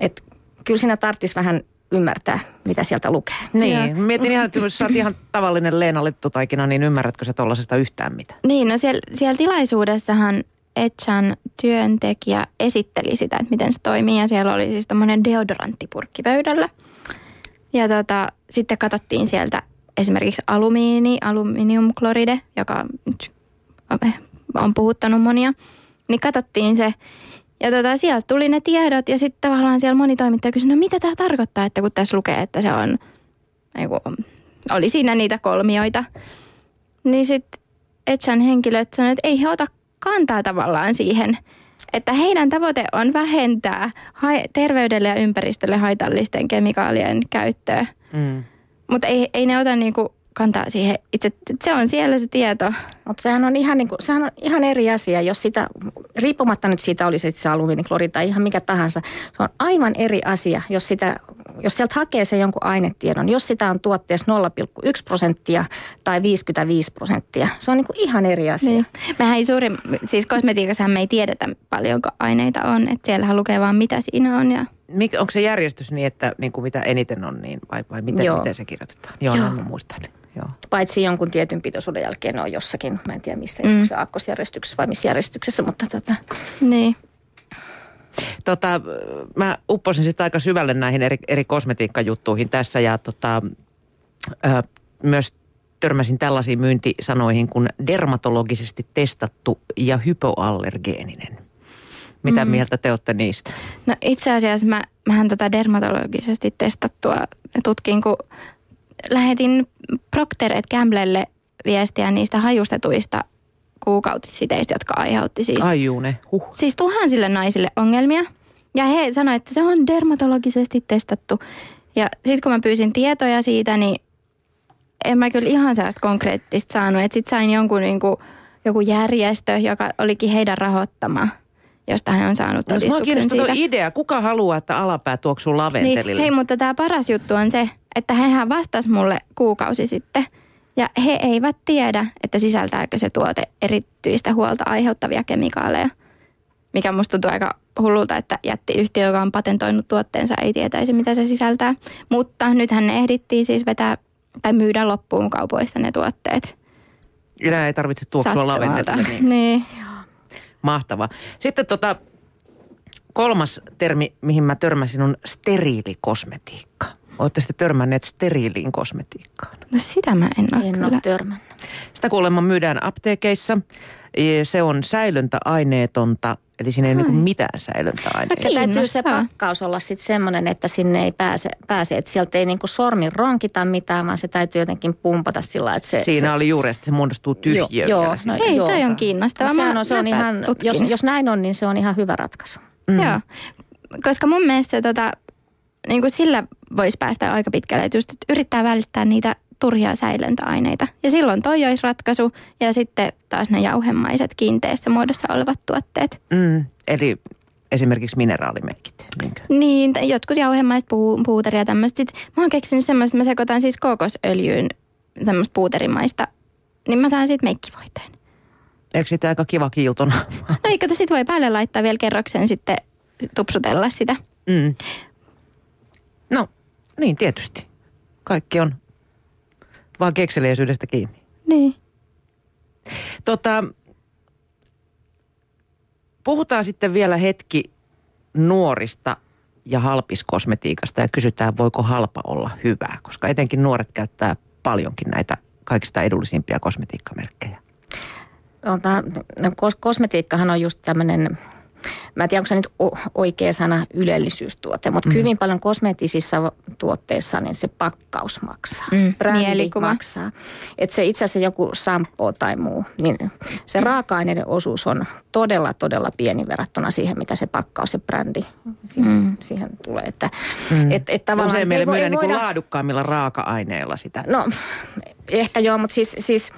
että kyllä siinä tarvitsisi vähän ymmärtää, mitä sieltä lukee. Niin, ja. mietin ihan, että jos sä oot ihan tavallinen Leena Lettutaikina, niin ymmärrätkö sä tuollaisesta yhtään mitään? Niin, no siellä, siellä tilaisuudessahan Etchan työntekijä esitteli sitä, että miten se toimii. Ja siellä oli siis tämmöinen deodoranttipurkki pöydällä. Ja tota, sitten katsottiin sieltä esimerkiksi alumiini, aluminiumkloride, joka nyt on puhuttanut monia. Niin katsottiin se ja tota, sieltä tuli ne tiedot ja sitten tavallaan siellä moni toimittaja kysyi, no mitä tämä tarkoittaa, että kun tässä lukee, että se on, eiku, oli siinä niitä kolmioita. Niin sitten Etchan henkilöt sanoivat, että ei he ota kantaa tavallaan siihen, että heidän tavoite on vähentää ha- terveydelle ja ympäristölle haitallisten kemikaalien käyttöä. Mm. Mutta ei, ei ne ota niinku kantaa siihen itse, se on siellä se tieto. Mutta sehän on ihan, niin kuin, sehän on ihan eri asia, jos sitä, riippumatta nyt siitä olisi se alumiiniklori tai ihan mikä tahansa, se on aivan eri asia, jos, sitä, jos sieltä hakee se jonkun ainetiedon. Jos sitä on tuotteessa 0,1 prosenttia tai 55 prosenttia, se on niin kuin ihan eri asia. Niin. Mehän ei suurin, siis kosmetiikassahan me ei tiedetä paljonko aineita on, että siellähän lukee vaan mitä siinä on ja Mik, onko se järjestys niin, että niin kuin mitä eniten on, niin, vai, vai miten, Joo. miten se kirjoitetaan? Joo, Joo. mä muistan. Joo. Paitsi jonkun tietyn pitoisuuden jälkeen ne on jossakin, mä en tiedä missä, Mm. mm. se aakkosjärjestyksessä vai missä järjestyksessä, mutta tota, niin. Tota, mä upposin sitten aika syvälle näihin eri, eri kosmetiikkajuttuihin tässä ja tota, ö, myös törmäsin tällaisiin myyntisanoihin kuin dermatologisesti testattu ja hypoallergeeninen. Mitä mm. mieltä te olette niistä? No itse asiassa mä, mähän tota dermatologisesti testattua tutkin, kun lähetin Procter Gamblelle viestiä niistä hajustetuista kuukautisiteistä, jotka aiheutti siis, Ai juu, ne. Huh. siis tuhansille naisille ongelmia. Ja he sanoivat, että se on dermatologisesti testattu. Ja sitten kun mä pyysin tietoja siitä, niin en mä kyllä ihan sellaista konkreettista saanut. Että sitten sain jonkun niinku, joku järjestö, joka olikin heidän rahoittama, josta he on saanut No, todistuksen kiinnostaa tuo siitä. idea. Kuka haluaa, että alapää tuoksuu laventelille? Niin, hei, mutta tämä paras juttu on se, että hehän vastas mulle kuukausi sitten. Ja he eivät tiedä, että sisältääkö se tuote erityistä huolta aiheuttavia kemikaaleja. Mikä musta tuntuu aika hullulta, että jättiyhtiö, joka on patentoinut tuotteensa, ei tietäisi, mitä se sisältää. Mutta nythän ne ehdittiin siis vetää tai myydä loppuun kaupoista ne tuotteet. Enää ei tarvitse tuoksua laventelille. Niin. niin. Mahtavaa. Sitten tota, kolmas termi, mihin mä törmäsin, on steriilikosmetiikka. Olette sitten törmänneet steriiliin kosmetiikkaan. No sitä mä en ole en kyllä. ole törmännyt. Sitä kuulemma myydään apteekeissa. E, Se on säilöntäaineetonta, eli siinä ei niinku mitään säilöntäaineita. Se täytyy se pakkaus olla sitten semmoinen, että sinne ei pääse, pääse että sieltä ei niinku sormi ronkita mitään, vaan se täytyy jotenkin pumpata sillä että se... Siinä se, oli juuri, että se muodostuu tyhjiö Joo, joo, no, Hei, joo. toi on kiinnostavaa. Mä- on, se on ihan, tutkin. jos, jos näin on, niin se on ihan hyvä ratkaisu. Mm. Joo, koska mun mielestä tota, niin kuin sillä voisi päästä aika pitkälle, että just että yrittää välittää niitä turhia säilöntäaineita. Ja silloin toi olisi ratkaisu ja sitten taas ne jauhemaiset kiinteässä muodossa olevat tuotteet. Mm, eli esimerkiksi mineraalimeikit. Niinkö? Niin, jotkut jauhemaiset puu, puuteri ja tämmöistä. Sitten mä oon keksinyt semmoista, että mä sekoitan siis kokosöljyyn semmoista puuterimaista, niin mä saan siitä meikkivoiteen. Eikö siitä aika kiva kiiltona? No ei, kato, sit voi päälle laittaa vielä kerroksen sitten tupsutella sitä. Mm. No, niin tietysti. Kaikki on vaan kekseliäisyydestä kiinni. Niin. Tota, puhutaan sitten vielä hetki nuorista ja halpiskosmetiikasta ja kysytään, voiko halpa olla hyvää, koska etenkin nuoret käyttää paljonkin näitä kaikista edullisimpia kosmetiikkamerkkejä. Ota, no, kos- kosmetiikkahan on just tämmöinen, mä en tiedä onko se nyt oikea sana ylellisyystuote, mutta mm. hyvin paljon kosmeettisissa tuotteissa niin se pakkaus maksaa. Mm, Brändi mielikuva. maksaa. Että se itse asiassa joku shampoo tai muu, niin se raaka-aineiden osuus on todella, todella pieni verrattuna siihen, mitä se pakkaus ja brändi siihen, mm. siihen tulee. Että, mm. et, et tavallaan Usein ei myydään niin voida- laadukkaammilla raaka-aineilla sitä. No, ehkä joo, mutta siis, siis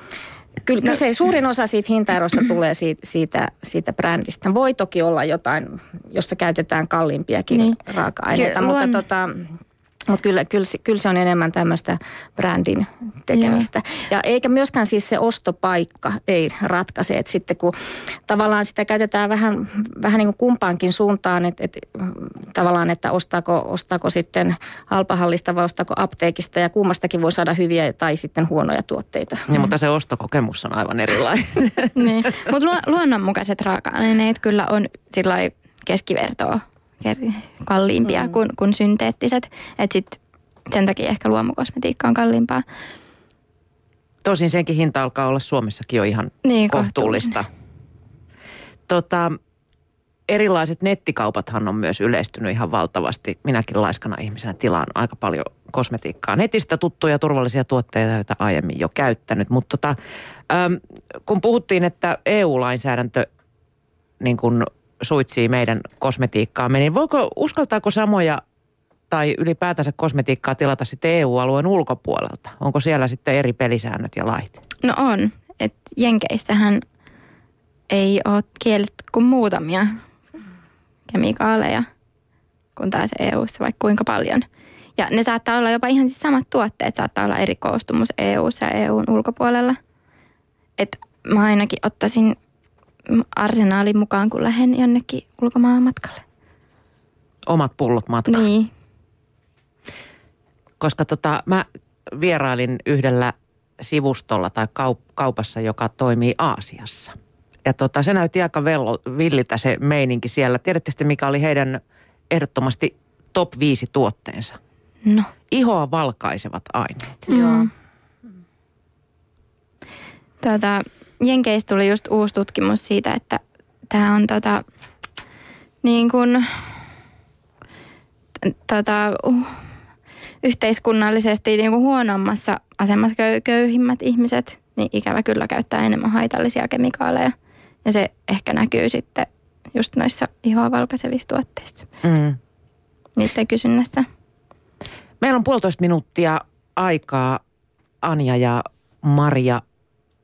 kyllä, kyllä se suurin osa siitä hintaerosta tulee siitä, siitä, siitä brändistä. Voi toki olla jotain, jossa käytetään kalliimpiakin Niin. niin. raaka-aineita, Ky- mutta, luon- tota, mutta kyllä, kyllä, se- kyllä se on enemmän tämmöistä brändin tekemistä. Ja eikä myöskään siis se ostopaikka ei ratkaise, että sitten kun tavallaan sitä käytetään vähän, vähän niin kuin kumpaankin suuntaan, että, että tavallaan, että ostaako, ostaako sitten halpahallista vai ostaako apteekista ja kummastakin voi saada hyviä tai sitten huonoja tuotteita. Niin, mutta se ostokokemus on aivan erilainen. niin. Mutta lu- luonnonmukaiset raaka-aineet kyllä on sillä keskivertoa kalliimpia mm. kuin, kuin synteettiset. Et sit sen takia ehkä luomukosmetiikka on kalliimpaa. Tosin senkin hinta alkaa olla Suomessakin jo ihan Niin, kohtuullista. Tota, erilaiset nettikaupathan on myös yleistynyt ihan valtavasti. Minäkin laiskana ihmisenä tilaan aika paljon kosmetiikkaa. Netistä tuttuja turvallisia tuotteita, joita aiemmin jo käyttänyt. Mutta tota, äm, kun puhuttiin, että EU-lainsäädäntö niin kun suitsii meidän kosmetiikkaamme, niin voiko, uskaltaako samoja tai ylipäätänsä kosmetiikkaa tilata sitten EU-alueen ulkopuolelta? Onko siellä sitten eri pelisäännöt ja lait? No on. Et Jenkeissähän ei ole kielletty kuin muutamia kemikaaleja, kun taas EU-ssa vaikka kuinka paljon. Ja ne saattaa olla jopa ihan siis samat tuotteet, saattaa olla eri koostumus EU-ssa ja EUn ulkopuolella. Et mä ainakin ottaisin arsenaalin mukaan, kun lähden jonnekin ulkomaan matkalle. Omat pullot matkaan. Niin. Koska tota, mä vierailin yhdellä sivustolla tai kaup- kaupassa, joka toimii Aasiassa. Ja tota, se näytti aika vello, villitä se meininki siellä. Tiedätte sitten, mikä oli heidän ehdottomasti top 5 tuotteensa? No. Ihoa valkaisevat aineet. Joo. Tuota, Jenkeistä tuli just uusi tutkimus siitä, että tämä on tota, niin kuin, tota, uh, yhteiskunnallisesti niin kuin huonommassa asemassa köy- köyhimmät ihmiset, niin ikävä kyllä käyttää enemmän haitallisia kemikaaleja. Ja se ehkä näkyy sitten just noissa ihoa valkaisevissa tuotteissa, Mm. niiden kysynnässä. Meillä on puolitoista minuuttia aikaa, Anja ja Maria.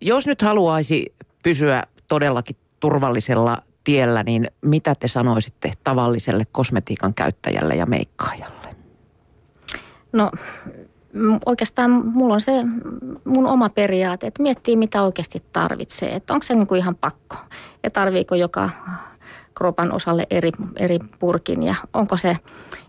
Jos nyt haluaisi pysyä todellakin turvallisella tiellä, niin mitä te sanoisitte tavalliselle kosmetiikan käyttäjälle ja meikkaajalle? No oikeastaan mulla on se mun oma periaate, että miettii mitä oikeasti tarvitsee. Että onko se niin kuin ihan pakko ja tarviiko joka kropan osalle eri, eri purkin ja onko se,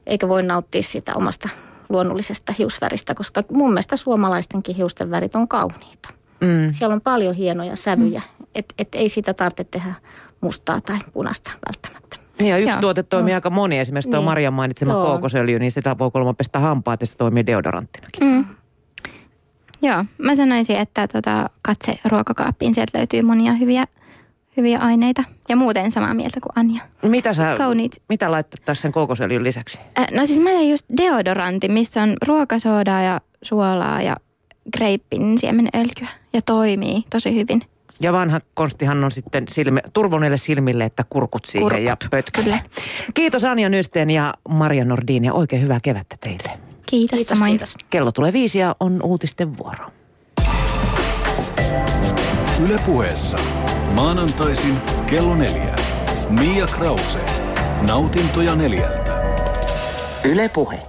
eikä voi nauttia sitä omasta luonnollisesta hiusväristä, koska mun mielestä suomalaistenkin hiusten värit on kauniita. Mm. Siellä on paljon hienoja sävyjä, että et ei sitä tarvitse tehdä mustaa tai punaista välttämättä. Niin ja yksi Joo. tuote toimii aika moni. Esimerkiksi tuo Niin. Marian mainitsema Joo. kookosöljy, niin sitä voi kuulemma pestä hampaat ja se toimii deodoranttinakin. Mm. Joo, mä sanoisin, että tota, katse ruokakaappiin, sieltä löytyy monia hyviä, hyviä aineita. Ja muuten samaa mieltä kuin Anja. Mitä sä, Kauniit. mitä laittaisiin sen kookosöljyn lisäksi? Äh, no siis mä tein just deodorantti, missä on ruokasoodaa ja suolaa ja greippin siemenöljyä. Ja toimii tosi hyvin. Ja vanha konstihan on sitten silmi, turvoneille silmille, että kurkut siihen Kurkut, ja pötkölle. Kiitos Anja Nysteen ja Maria Nordin ja oikein hyvää kevättä teille. Kiitos, Kiitos, samoin. kiitos. Kello tulee viisi ja on uutisten vuoro. Ylepuheessa maanantaisin kello neljä. Mia Krause. Nautintoja neljältä. Yle Puhe.